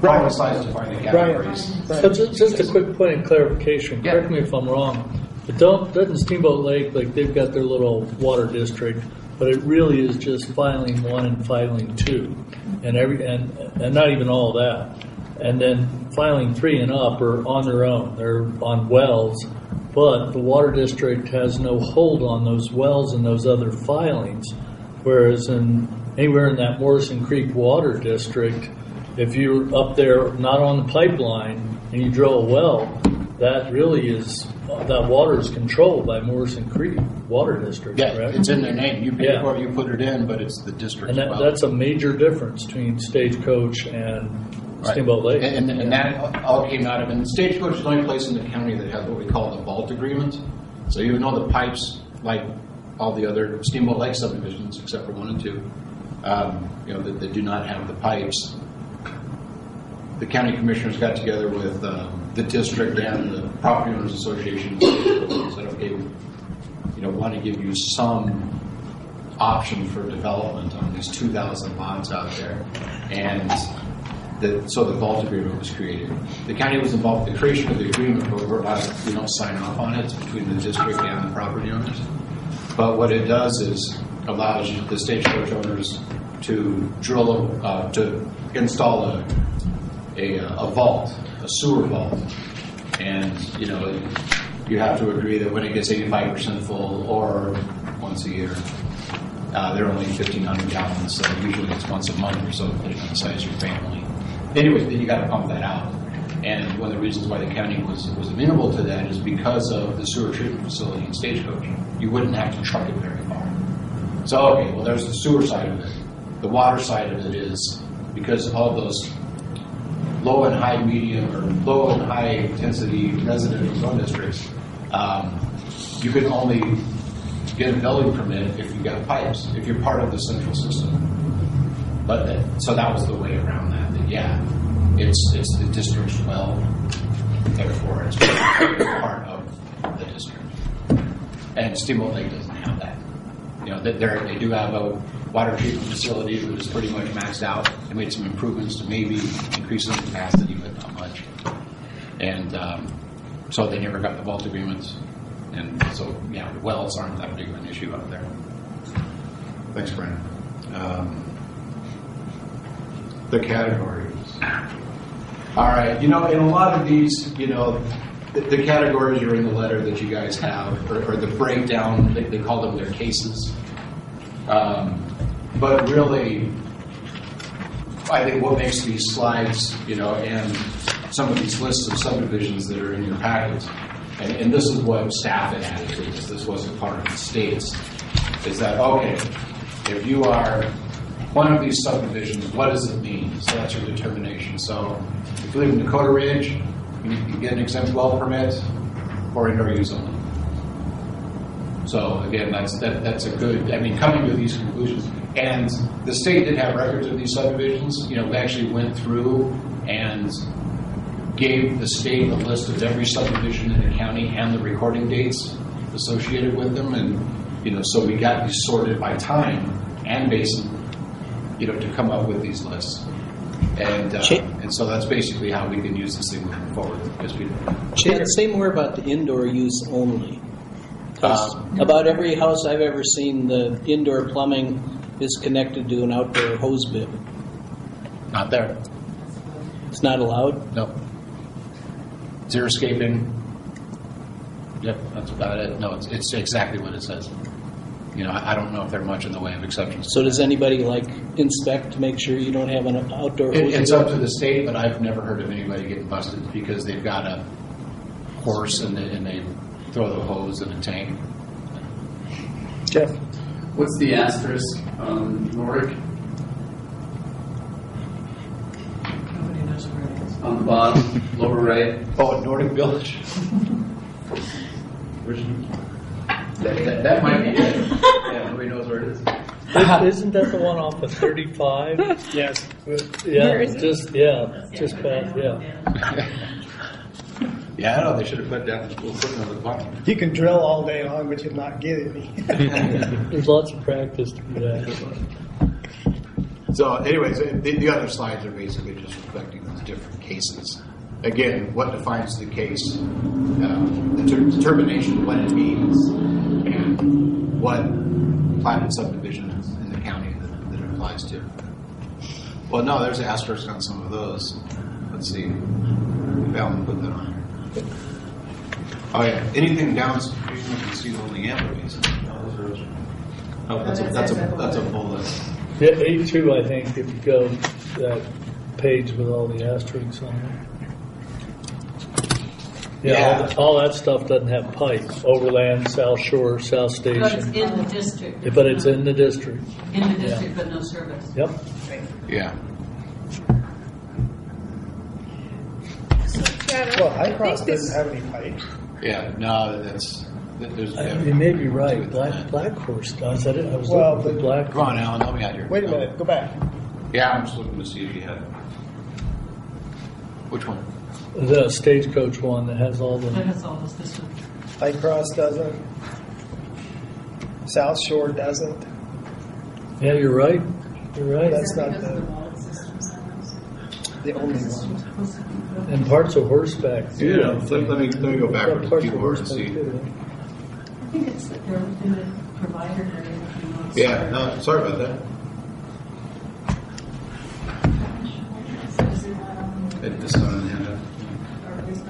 [SPEAKER 8] Brian decides to find the categories.
[SPEAKER 11] So just, just a quick point of clarification, correct me if I'm wrong, but don't, doesn't Steamboat Lake, like, they've got their little water district, but it really is just filing one and filing two, and every, and, and not even all that. And then filing three and up are on their own, they're on wells, but the water district has no hold on those wells and those other filings. Whereas in, anywhere in that Morrison Creek Water District, if you're up there not on the pipeline and you drill a well, that really is, that water is controlled by Morrison Creek Water District,
[SPEAKER 8] Yeah,
[SPEAKER 11] correct?
[SPEAKER 8] it's in their name. You pay
[SPEAKER 11] Yeah.
[SPEAKER 8] for it, you put it in, but it's the district.
[SPEAKER 11] And that, that's a major difference between Stagecoach and Steamboat Lake.
[SPEAKER 8] And, and that all came out of, and Stagecoach is the only place in the county that has what we call the vault agreement. So even though the pipes, like all the other Steamboat Lake subdivisions, except for one and two, um, you know, that, that do not have the pipes, the county commissioners got together with um, the district and the property owners association and said, okay, you know, want to give you some option for development on these 2,000 lots out there. And so the vault agreement was created. The county was involved in the creation of the agreement, but we're to, we don't sign off on it. It's between the district and the property owners. But what it does is allows the stagecoach owners to drill, uh, to install a, a, a vault, a sewer vault. And, you know, you have to agree that when it gets 85% full or once a year, uh, they're only 1,500 gallons, so usually it's once a month or so, depending on the size of your family. Anyway, then you got to pump that out. And one of the reasons why the county was, was amenable to that is because of the sewer treatment facility in Stagecoach. You wouldn't have to truck it very far. So, okay, well, there's the sewer side of it. The water side of it is because of all those low and high medium or low and high intensity residential zone districts, um, you can only get a building permit if you got pipes, if you're part of the central system. But so that was the way yeah, it's it's the district's well, therefore it's part of the district. And Steamboat Lake doesn't have that. You know, they they do have a water treatment facility that is pretty much maxed out. They made some improvements to maybe increase the capacity, but not much. And um, so they never got the vault agreements. And so, yeah, wells aren't that big of an issue out there. Thanks, Brandon. Um, the categories. All right, you know, in a lot of these, you know, the, the categories are in the letter that you guys have, or, or the breakdown, they, they call them their cases. Um, but really, I think what makes these slides, you know, and some of these lists of subdivisions that are in your packets, and, and this is what staff had added to this, this wasn't part of the states, is that, okay, if you are one of these subdivisions, what does it mean? So that's your determination. So if you live in Dakota Ridge, you to get an exempt well permit or indoor use only. So again, that's that, that's a good. I mean, coming to these conclusions, and the state did have records of these subdivisions. You know, we actually went through and gave the state a list of every subdivision in the county and the recording dates associated with them, and you know, so we got these sorted by time and basin, you know, to come up with these lists. And uh, and so that's basically how we can use this thing moving forward as we
[SPEAKER 9] Chad, say more about the indoor use only.
[SPEAKER 8] Um,
[SPEAKER 9] about every house I've ever seen, the indoor plumbing is connected to an outdoor hose bib.
[SPEAKER 8] Not there.
[SPEAKER 9] It's not allowed.
[SPEAKER 8] No. Xeriscaping. Yep, that's about it. No, it's, it's exactly what it says. You know, I, I don't know if there are much in the way of exceptions.
[SPEAKER 9] So does anybody like inspect to make sure you don't have an outdoor
[SPEAKER 8] It, it's up to the state, but I've never heard of anybody getting busted because they've got a horse and they, and they throw the hose in a tank.
[SPEAKER 11] Jeff?
[SPEAKER 4] What's the asterisk on Nordic?
[SPEAKER 2] Nobody knows where it is.
[SPEAKER 4] On the bottom, lower right.
[SPEAKER 8] Oh, Nordic Village. Where's that, that, that might be it. Yeah, nobody knows where it is.
[SPEAKER 11] Isn't that the one off of 35?
[SPEAKER 7] Yes.
[SPEAKER 11] Yeah,
[SPEAKER 13] Where is it?
[SPEAKER 11] just, yeah, just past, yeah.
[SPEAKER 8] Yeah, I know. They should have put down a little footnote at the bottom.
[SPEAKER 1] You can drill all day long, but you'll not get any.
[SPEAKER 11] There's lots of practice to do that.
[SPEAKER 8] So, anyways, the, the other slides are basically just reflecting those different cases. Again, what defines the case, um, the ter- determination of what it means, and what platted subdivision in the county that, that it applies to. Well, no, there's asterisks on some of those. Let's see. Alan put that on here. Oh, yeah. Anything downstream, you can see only Basin. Oh, that's a, that's a, that's a full list.
[SPEAKER 11] Yeah, A2, I think, if you go that page with all the asterisks on it. Yeah, All, the, all that stuff doesn't have pipes. Overland, South Shore, South Station.
[SPEAKER 2] But it's
[SPEAKER 11] Station.
[SPEAKER 2] in the district.
[SPEAKER 11] But it's in the district.
[SPEAKER 2] In the
[SPEAKER 11] Yeah.
[SPEAKER 2] district, but no service.
[SPEAKER 11] Yep.
[SPEAKER 2] Right.
[SPEAKER 8] Yeah.
[SPEAKER 1] Well,
[SPEAKER 13] up.
[SPEAKER 1] High Cross doesn't have any pipes.
[SPEAKER 8] Yeah, no, that's, there's.
[SPEAKER 11] I- You may be right. Black, Black Horse does. I didn't, I was
[SPEAKER 1] Well,
[SPEAKER 11] looking for
[SPEAKER 1] but-
[SPEAKER 11] Black.
[SPEAKER 8] Come on, Alan, help me out here.
[SPEAKER 1] Wait a minute, go back.
[SPEAKER 8] Yeah, I'm just looking to see if you had. Which one?
[SPEAKER 11] The stagecoach one that has all the.
[SPEAKER 2] That's all this, this one.
[SPEAKER 1] High Cross doesn't. South Shore doesn't.
[SPEAKER 11] Yeah, you're right. You're right.
[SPEAKER 1] That's not
[SPEAKER 6] Because of the
[SPEAKER 1] the,
[SPEAKER 6] wallet systems on
[SPEAKER 1] the only one.
[SPEAKER 11] And parts of horseback. too.
[SPEAKER 8] Yeah, let, let me, let me go back
[SPEAKER 11] Yeah,
[SPEAKER 8] to the
[SPEAKER 11] parts of
[SPEAKER 8] keyboard and
[SPEAKER 11] horseback
[SPEAKER 8] see.
[SPEAKER 11] too.
[SPEAKER 2] I think it's that they're in the provider area. if you know, it's-
[SPEAKER 8] Yeah, no, sorry about that. It just not on the handout.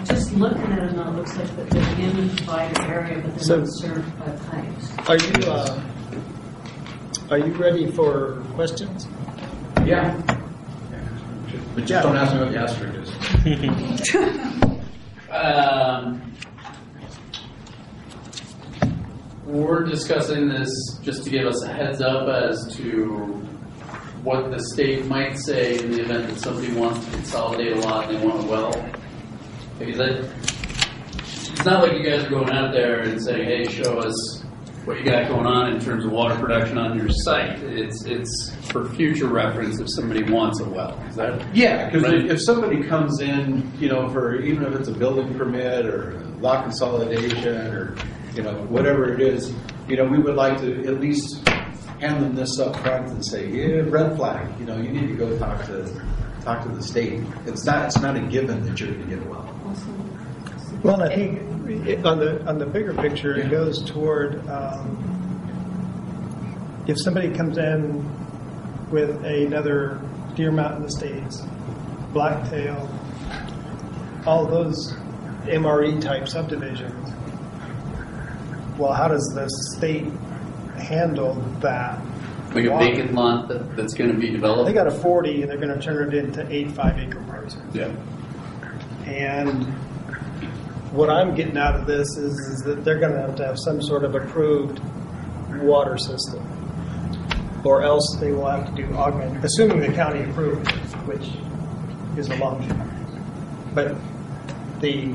[SPEAKER 2] Just looking at it now, it looks like that they're in the provider area, but
[SPEAKER 1] So-
[SPEAKER 2] they're not served by pipes.
[SPEAKER 1] Are you, uh, are you ready for questions?
[SPEAKER 8] Yeah. But just don't ask me what the asterisk is.
[SPEAKER 4] Um, we're discussing this just to give us a heads up as to what the state might say in the event that somebody wants to consolidate a lot and they want a well. Because it, it's not like you guys are going out there and saying, "Hey, show us what you got going on in terms of water production on your site." It's it's for future reference if somebody wants a well. Is that
[SPEAKER 10] Yeah, because
[SPEAKER 4] Right.
[SPEAKER 10] if, if somebody comes in, you know, for even if it's a building permit or lot consolidation or you know whatever it is, you know, we would like to at least hand them this up front and say, yeah, red flag. You know, you need to go talk to talk to the state. It's not it's not a given that you're going to get a well.
[SPEAKER 1] Well, I think on the, on the bigger picture, it goes toward, um, if somebody comes in with another Deer Mountain Estates, Blacktail, all those MRE type subdivisions, well, how does the state handle that?
[SPEAKER 4] like a vacant lot that, that's going to be developed?
[SPEAKER 1] They got a 40 and they're going to turn it into eight five acre parcels.
[SPEAKER 4] Yeah.
[SPEAKER 1] And what I'm getting out of this is, is that they're going to have to have some sort of approved water system. Or else they will have to do augment, assuming the county approves, which is a long shot. But the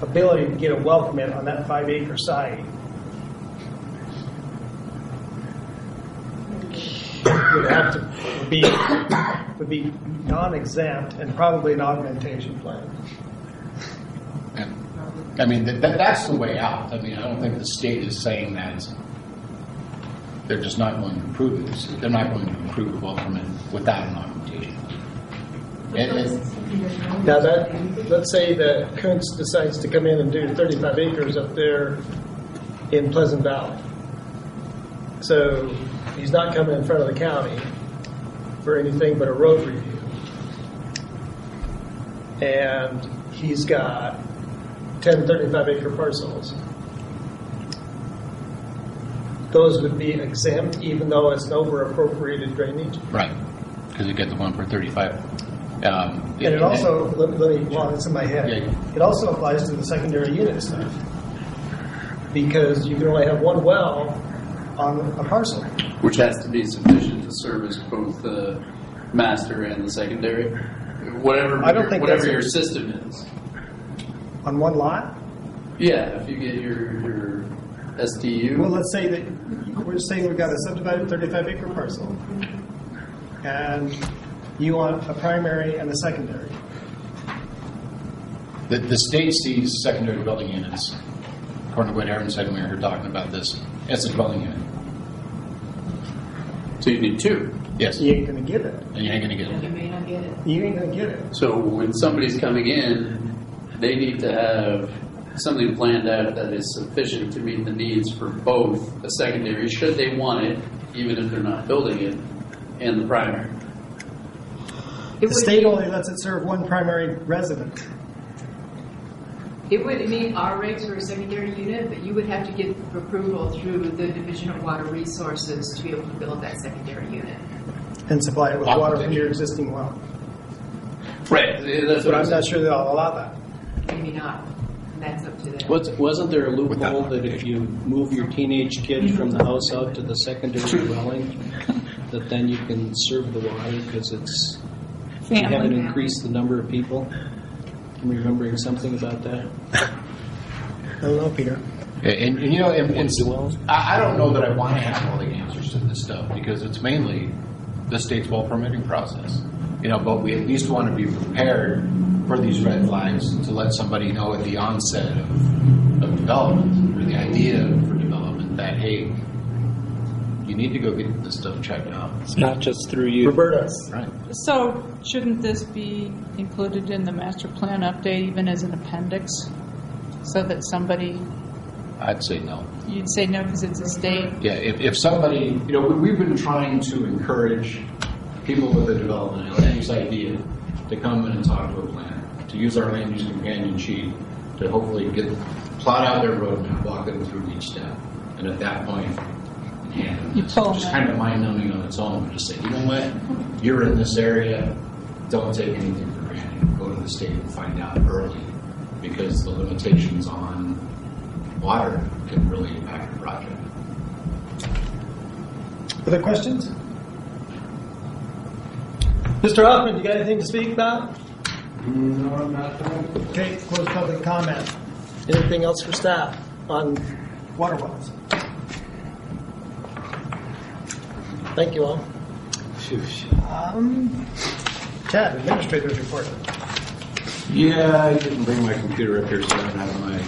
[SPEAKER 1] ability to get a well permit on that five acre site would have to be, would be non-exempt and probably an augmentation plan.
[SPEAKER 8] I mean, that, that- that's the way out. I mean, I don't think the state is saying that they're just not going to approve it. They're not going to approve a well permit without an augmentation. And- and-
[SPEAKER 1] Now that, let's say that Kuntz decides to come in and do 35 acres up there in Pleasant Valley. So he's not coming in front of the county for anything but a road review. And he's got 10 35 acre parcels. Those would be exempt even though it's an over appropriated drainage.
[SPEAKER 8] Right, because you get the one for 35. Um,
[SPEAKER 1] And it also, let let me, while it's in my head,
[SPEAKER 8] Yeah.
[SPEAKER 1] it also applies to the secondary unit stuff. Because you can only have one well on a parcel.
[SPEAKER 4] Which has to be sufficient to service both the master and the secondary. Whatever,
[SPEAKER 1] I don't
[SPEAKER 4] your-
[SPEAKER 1] think
[SPEAKER 4] whatever
[SPEAKER 1] that's a-
[SPEAKER 4] your system is.
[SPEAKER 1] On one lot?
[SPEAKER 4] Yeah, if you get your, your SDU.
[SPEAKER 1] Well, let's say that, we're saying we've got a subdivided 35 acre parcel. And you want a primary and a secondary.
[SPEAKER 8] The, the state sees secondary dwelling units, according to what Aaron said when we were here talking about this, as a dwelling unit.
[SPEAKER 4] So you need two.
[SPEAKER 8] Yes,
[SPEAKER 1] You ain't gonna get it.
[SPEAKER 8] And you ain't going to get it.
[SPEAKER 6] You
[SPEAKER 8] it.
[SPEAKER 6] may not get it.
[SPEAKER 1] You ain't gonna get it.
[SPEAKER 4] So when somebody's coming in, they need to have something planned out that is sufficient to meet the needs for both the secondary, should they want it, even if they're not building it, and the primary.
[SPEAKER 6] It
[SPEAKER 1] The
[SPEAKER 6] would
[SPEAKER 1] state
[SPEAKER 6] meet-
[SPEAKER 1] only lets it serve one primary resident.
[SPEAKER 6] It would meet our regs for a secondary unit, but you would have to get approval through the Division of Water Resources to be able to build that secondary unit.
[SPEAKER 1] And supply it with water from your existing well.
[SPEAKER 4] Right, that's
[SPEAKER 1] But
[SPEAKER 4] what
[SPEAKER 1] I'm
[SPEAKER 4] I'm
[SPEAKER 1] not sure they'll allow that.
[SPEAKER 6] Maybe not. That's up to them.
[SPEAKER 9] Was, wasn't there a loophole that if you move your teenage kid from the house out to the secondary dwelling, that then you can serve the water because it's, you haven't increased the number of people? I'm remembering something about that.
[SPEAKER 1] I don't know, Peter.
[SPEAKER 8] And, and you know, and, and I, I don't know that I want to have all the answers to this stuff because it's mainly the state's well permitting process. You know, but we at least want to be prepared for these red flags to let somebody know at the onset of, of development or the idea for development that hey, you need to go get this stuff checked out.
[SPEAKER 9] It's not just through you.
[SPEAKER 1] Roberta.
[SPEAKER 8] Right.
[SPEAKER 13] So shouldn't this be included in the master plan update, even as an appendix? So that somebody,
[SPEAKER 8] I'd say no.
[SPEAKER 13] you'd say no because it's a state?
[SPEAKER 8] Yeah, if, if somebody, you know, we- we've been trying to encourage people with a development, a land use idea, to come in and talk to a planner, to use our land use companion sheet, to hopefully get, plot out their roadmap, walk them through each step. And at that point, hand
[SPEAKER 13] You pull
[SPEAKER 8] which is kind of mind numbing on its own, but just say, you know what, you're in this area, don't take anything for granted. Go to the state and find out early, because the limitations on water can really impact the project.
[SPEAKER 1] Other questions? Mr. Hoffman, you got anything to speak about?
[SPEAKER 10] No, I'm not.
[SPEAKER 1] Okay, close public comment. Anything else for staff on water wells? Thank you all. Um, Chad, administrator's report.
[SPEAKER 8] Yeah, I didn't bring my computer up here, so I don't have my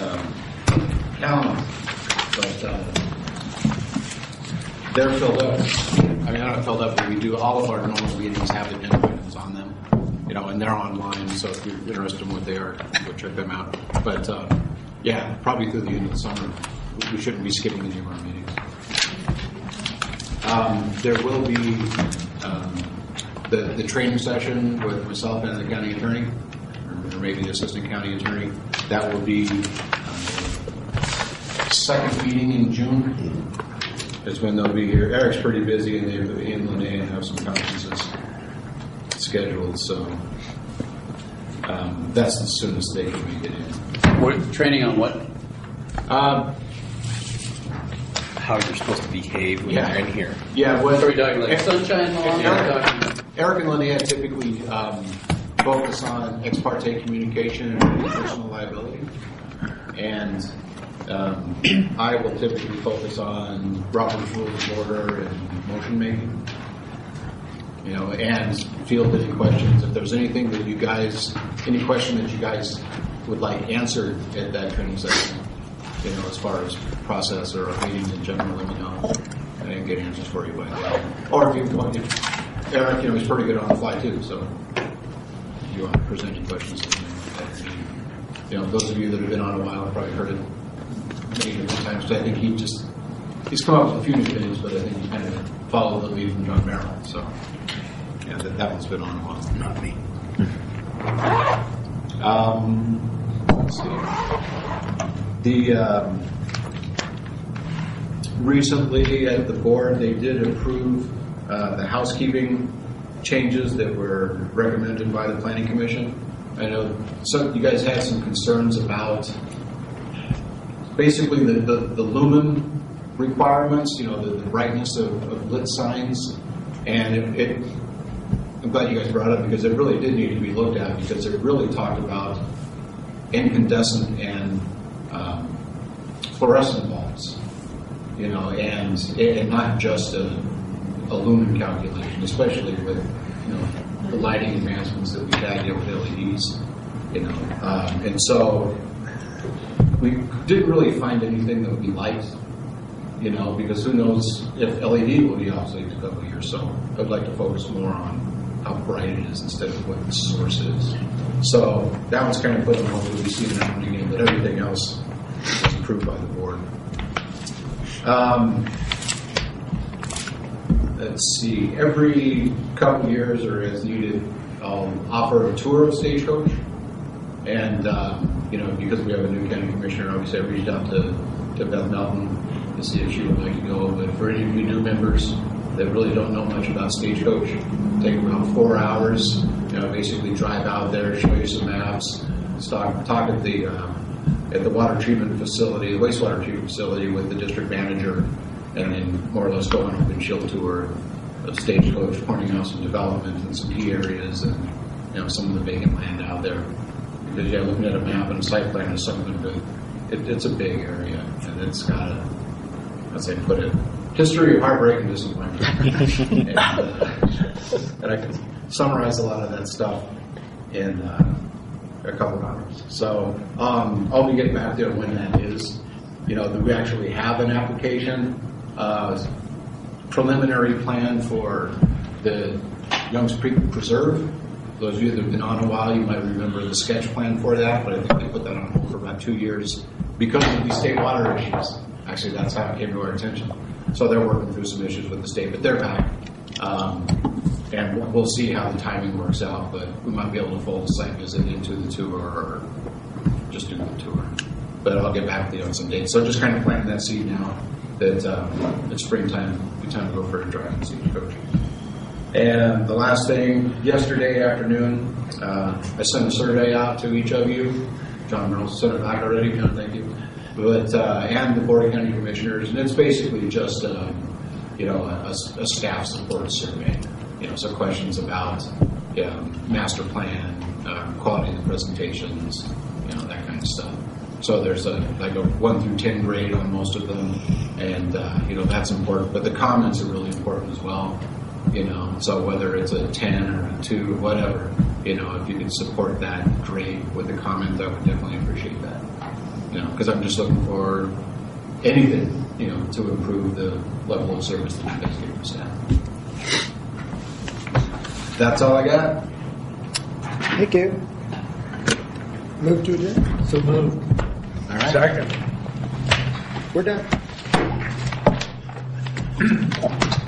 [SPEAKER 8] um, calendar. But uh, they're filled up. I mean, not filled up, but we do all of our normal meetings have agenda items on them. You know, and they're online, so if you're interested in what they are, go check them out. But uh, yeah, probably through the end of the summer, we shouldn't be skipping any of our meetings. Um, there will be um, the, the training session with myself and the county attorney, or maybe the assistant county attorney. That will be um, second meeting in June is when they'll be here. Eric's pretty busy, and they, he and Linnea have some conferences scheduled, so um, that's the soonest they can make it in.
[SPEAKER 4] What, training on what?
[SPEAKER 8] Um,
[SPEAKER 5] How you're supposed to behave when
[SPEAKER 8] Yeah.
[SPEAKER 5] you're in here.
[SPEAKER 8] Yeah, what
[SPEAKER 4] Are we talking like sunshine law?
[SPEAKER 8] Eric, Eric and Linnea typically um, focus on ex parte communication and personal liability, and um, I will typically focus on Robert's Rules of Order and motion making. You know, and field any questions. If there's anything that you guys, any question that you guys would like answered at that training session, you know, as far as process or meetings in general, let me know. And I can get answers for you by then. Or if you want, if Eric, you know, he's pretty good on the fly too, so if you want to present any questions. to him at the meeting. You know, those of you that have been on a while have probably heard it many different times, but I think he just, he's come up with a few new things, but I think he kind of followed the lead from John Merrill, so. Yeah, that, that one's been on a while. Not me. Um, let's see. The, um, recently at the board, they did approve uh, the housekeeping changes that were recommended by the planning commission. I know some, you guys had some concerns about basically the, the, the lumen requirements, you know, the, the brightness of, of lit signs. And it, it, I'm glad you guys brought it up because it really did need to be looked at because it really talked about incandescent and um, fluorescent bulbs, you know, and, and not just a, a lumen calculation, especially with, you know, the lighting advancements that we've had know, with LEDs, you know. Um, and so we didn't really find anything that would be light, you know, because who knows if LED will be obsolete in a couple years. So I'd like to focus more on how bright it is instead of what the source is. So that one's kind of put. We'll be seeing that one but everything else was approved by the board. Um, let's see, every couple years or as needed, I'll offer a tour of Stagecoach. And, um, you know, because we have a new county commissioner, obviously I reached out to, to Beth Melton to see if she would like to go. But for any of you new members that really don't know much about Stagecoach, take about four hours, you know, basically drive out there, show you some maps, talk, talk at the, uh, at the water treatment facility, the wastewater treatment facility with the district manager, and then more or less go on a windshield tour of Stagecoach, pointing out some development in some key areas and, you know, some of the vacant land out there. Because, yeah, looking at a map and a site plan is something that, it, it's a big area, and it's got a, I'd say, put it, history of heartbreak and disappointment. and, uh, and I can summarize a lot of that stuff in uh, a couple of hours. So um, I'll be getting back there when that is. You know, that we actually have an application, uh, preliminary plan for the Youngs Creek Preserve. Those of you that have been on a while, you might remember the sketch plan for that, but I think they put that on hold for about two years because of these state water issues. Actually, that's how it came to our attention. So they're working through some issues with the state, but they're back. Um, and we'll- see how the timing works out, but we might be able to fold a site visit into the tour or just do the tour. But I'll get back to you on some dates. So just kind of planting that seed now that um, it's springtime, good time to go for a drive and see the coach. And the last thing, yesterday afternoon, uh, I sent a survey out to each of you. John Reynolds sent it back already, John, thank you. But, uh, and the Board of County Commissioners, and it's basically just, um, you know, a, a staff support survey. You know, so questions about, um, master plan, um, quality of the presentations, you know, that kind of stuff. So there's a, like a one through 10 grade on most of them, and, uh, you know, that's important. But the comments are really important as well you know so whether it's a 10 or a 2 or whatever you know if you could support that great with a comment i would definitely appreciate that you know because i'm just looking for anything you know to improve the level of service that you guys give your staff that's all i got
[SPEAKER 1] Thank you. Move to adjourn.
[SPEAKER 11] So moved.
[SPEAKER 8] all right
[SPEAKER 7] Second.
[SPEAKER 1] We're done.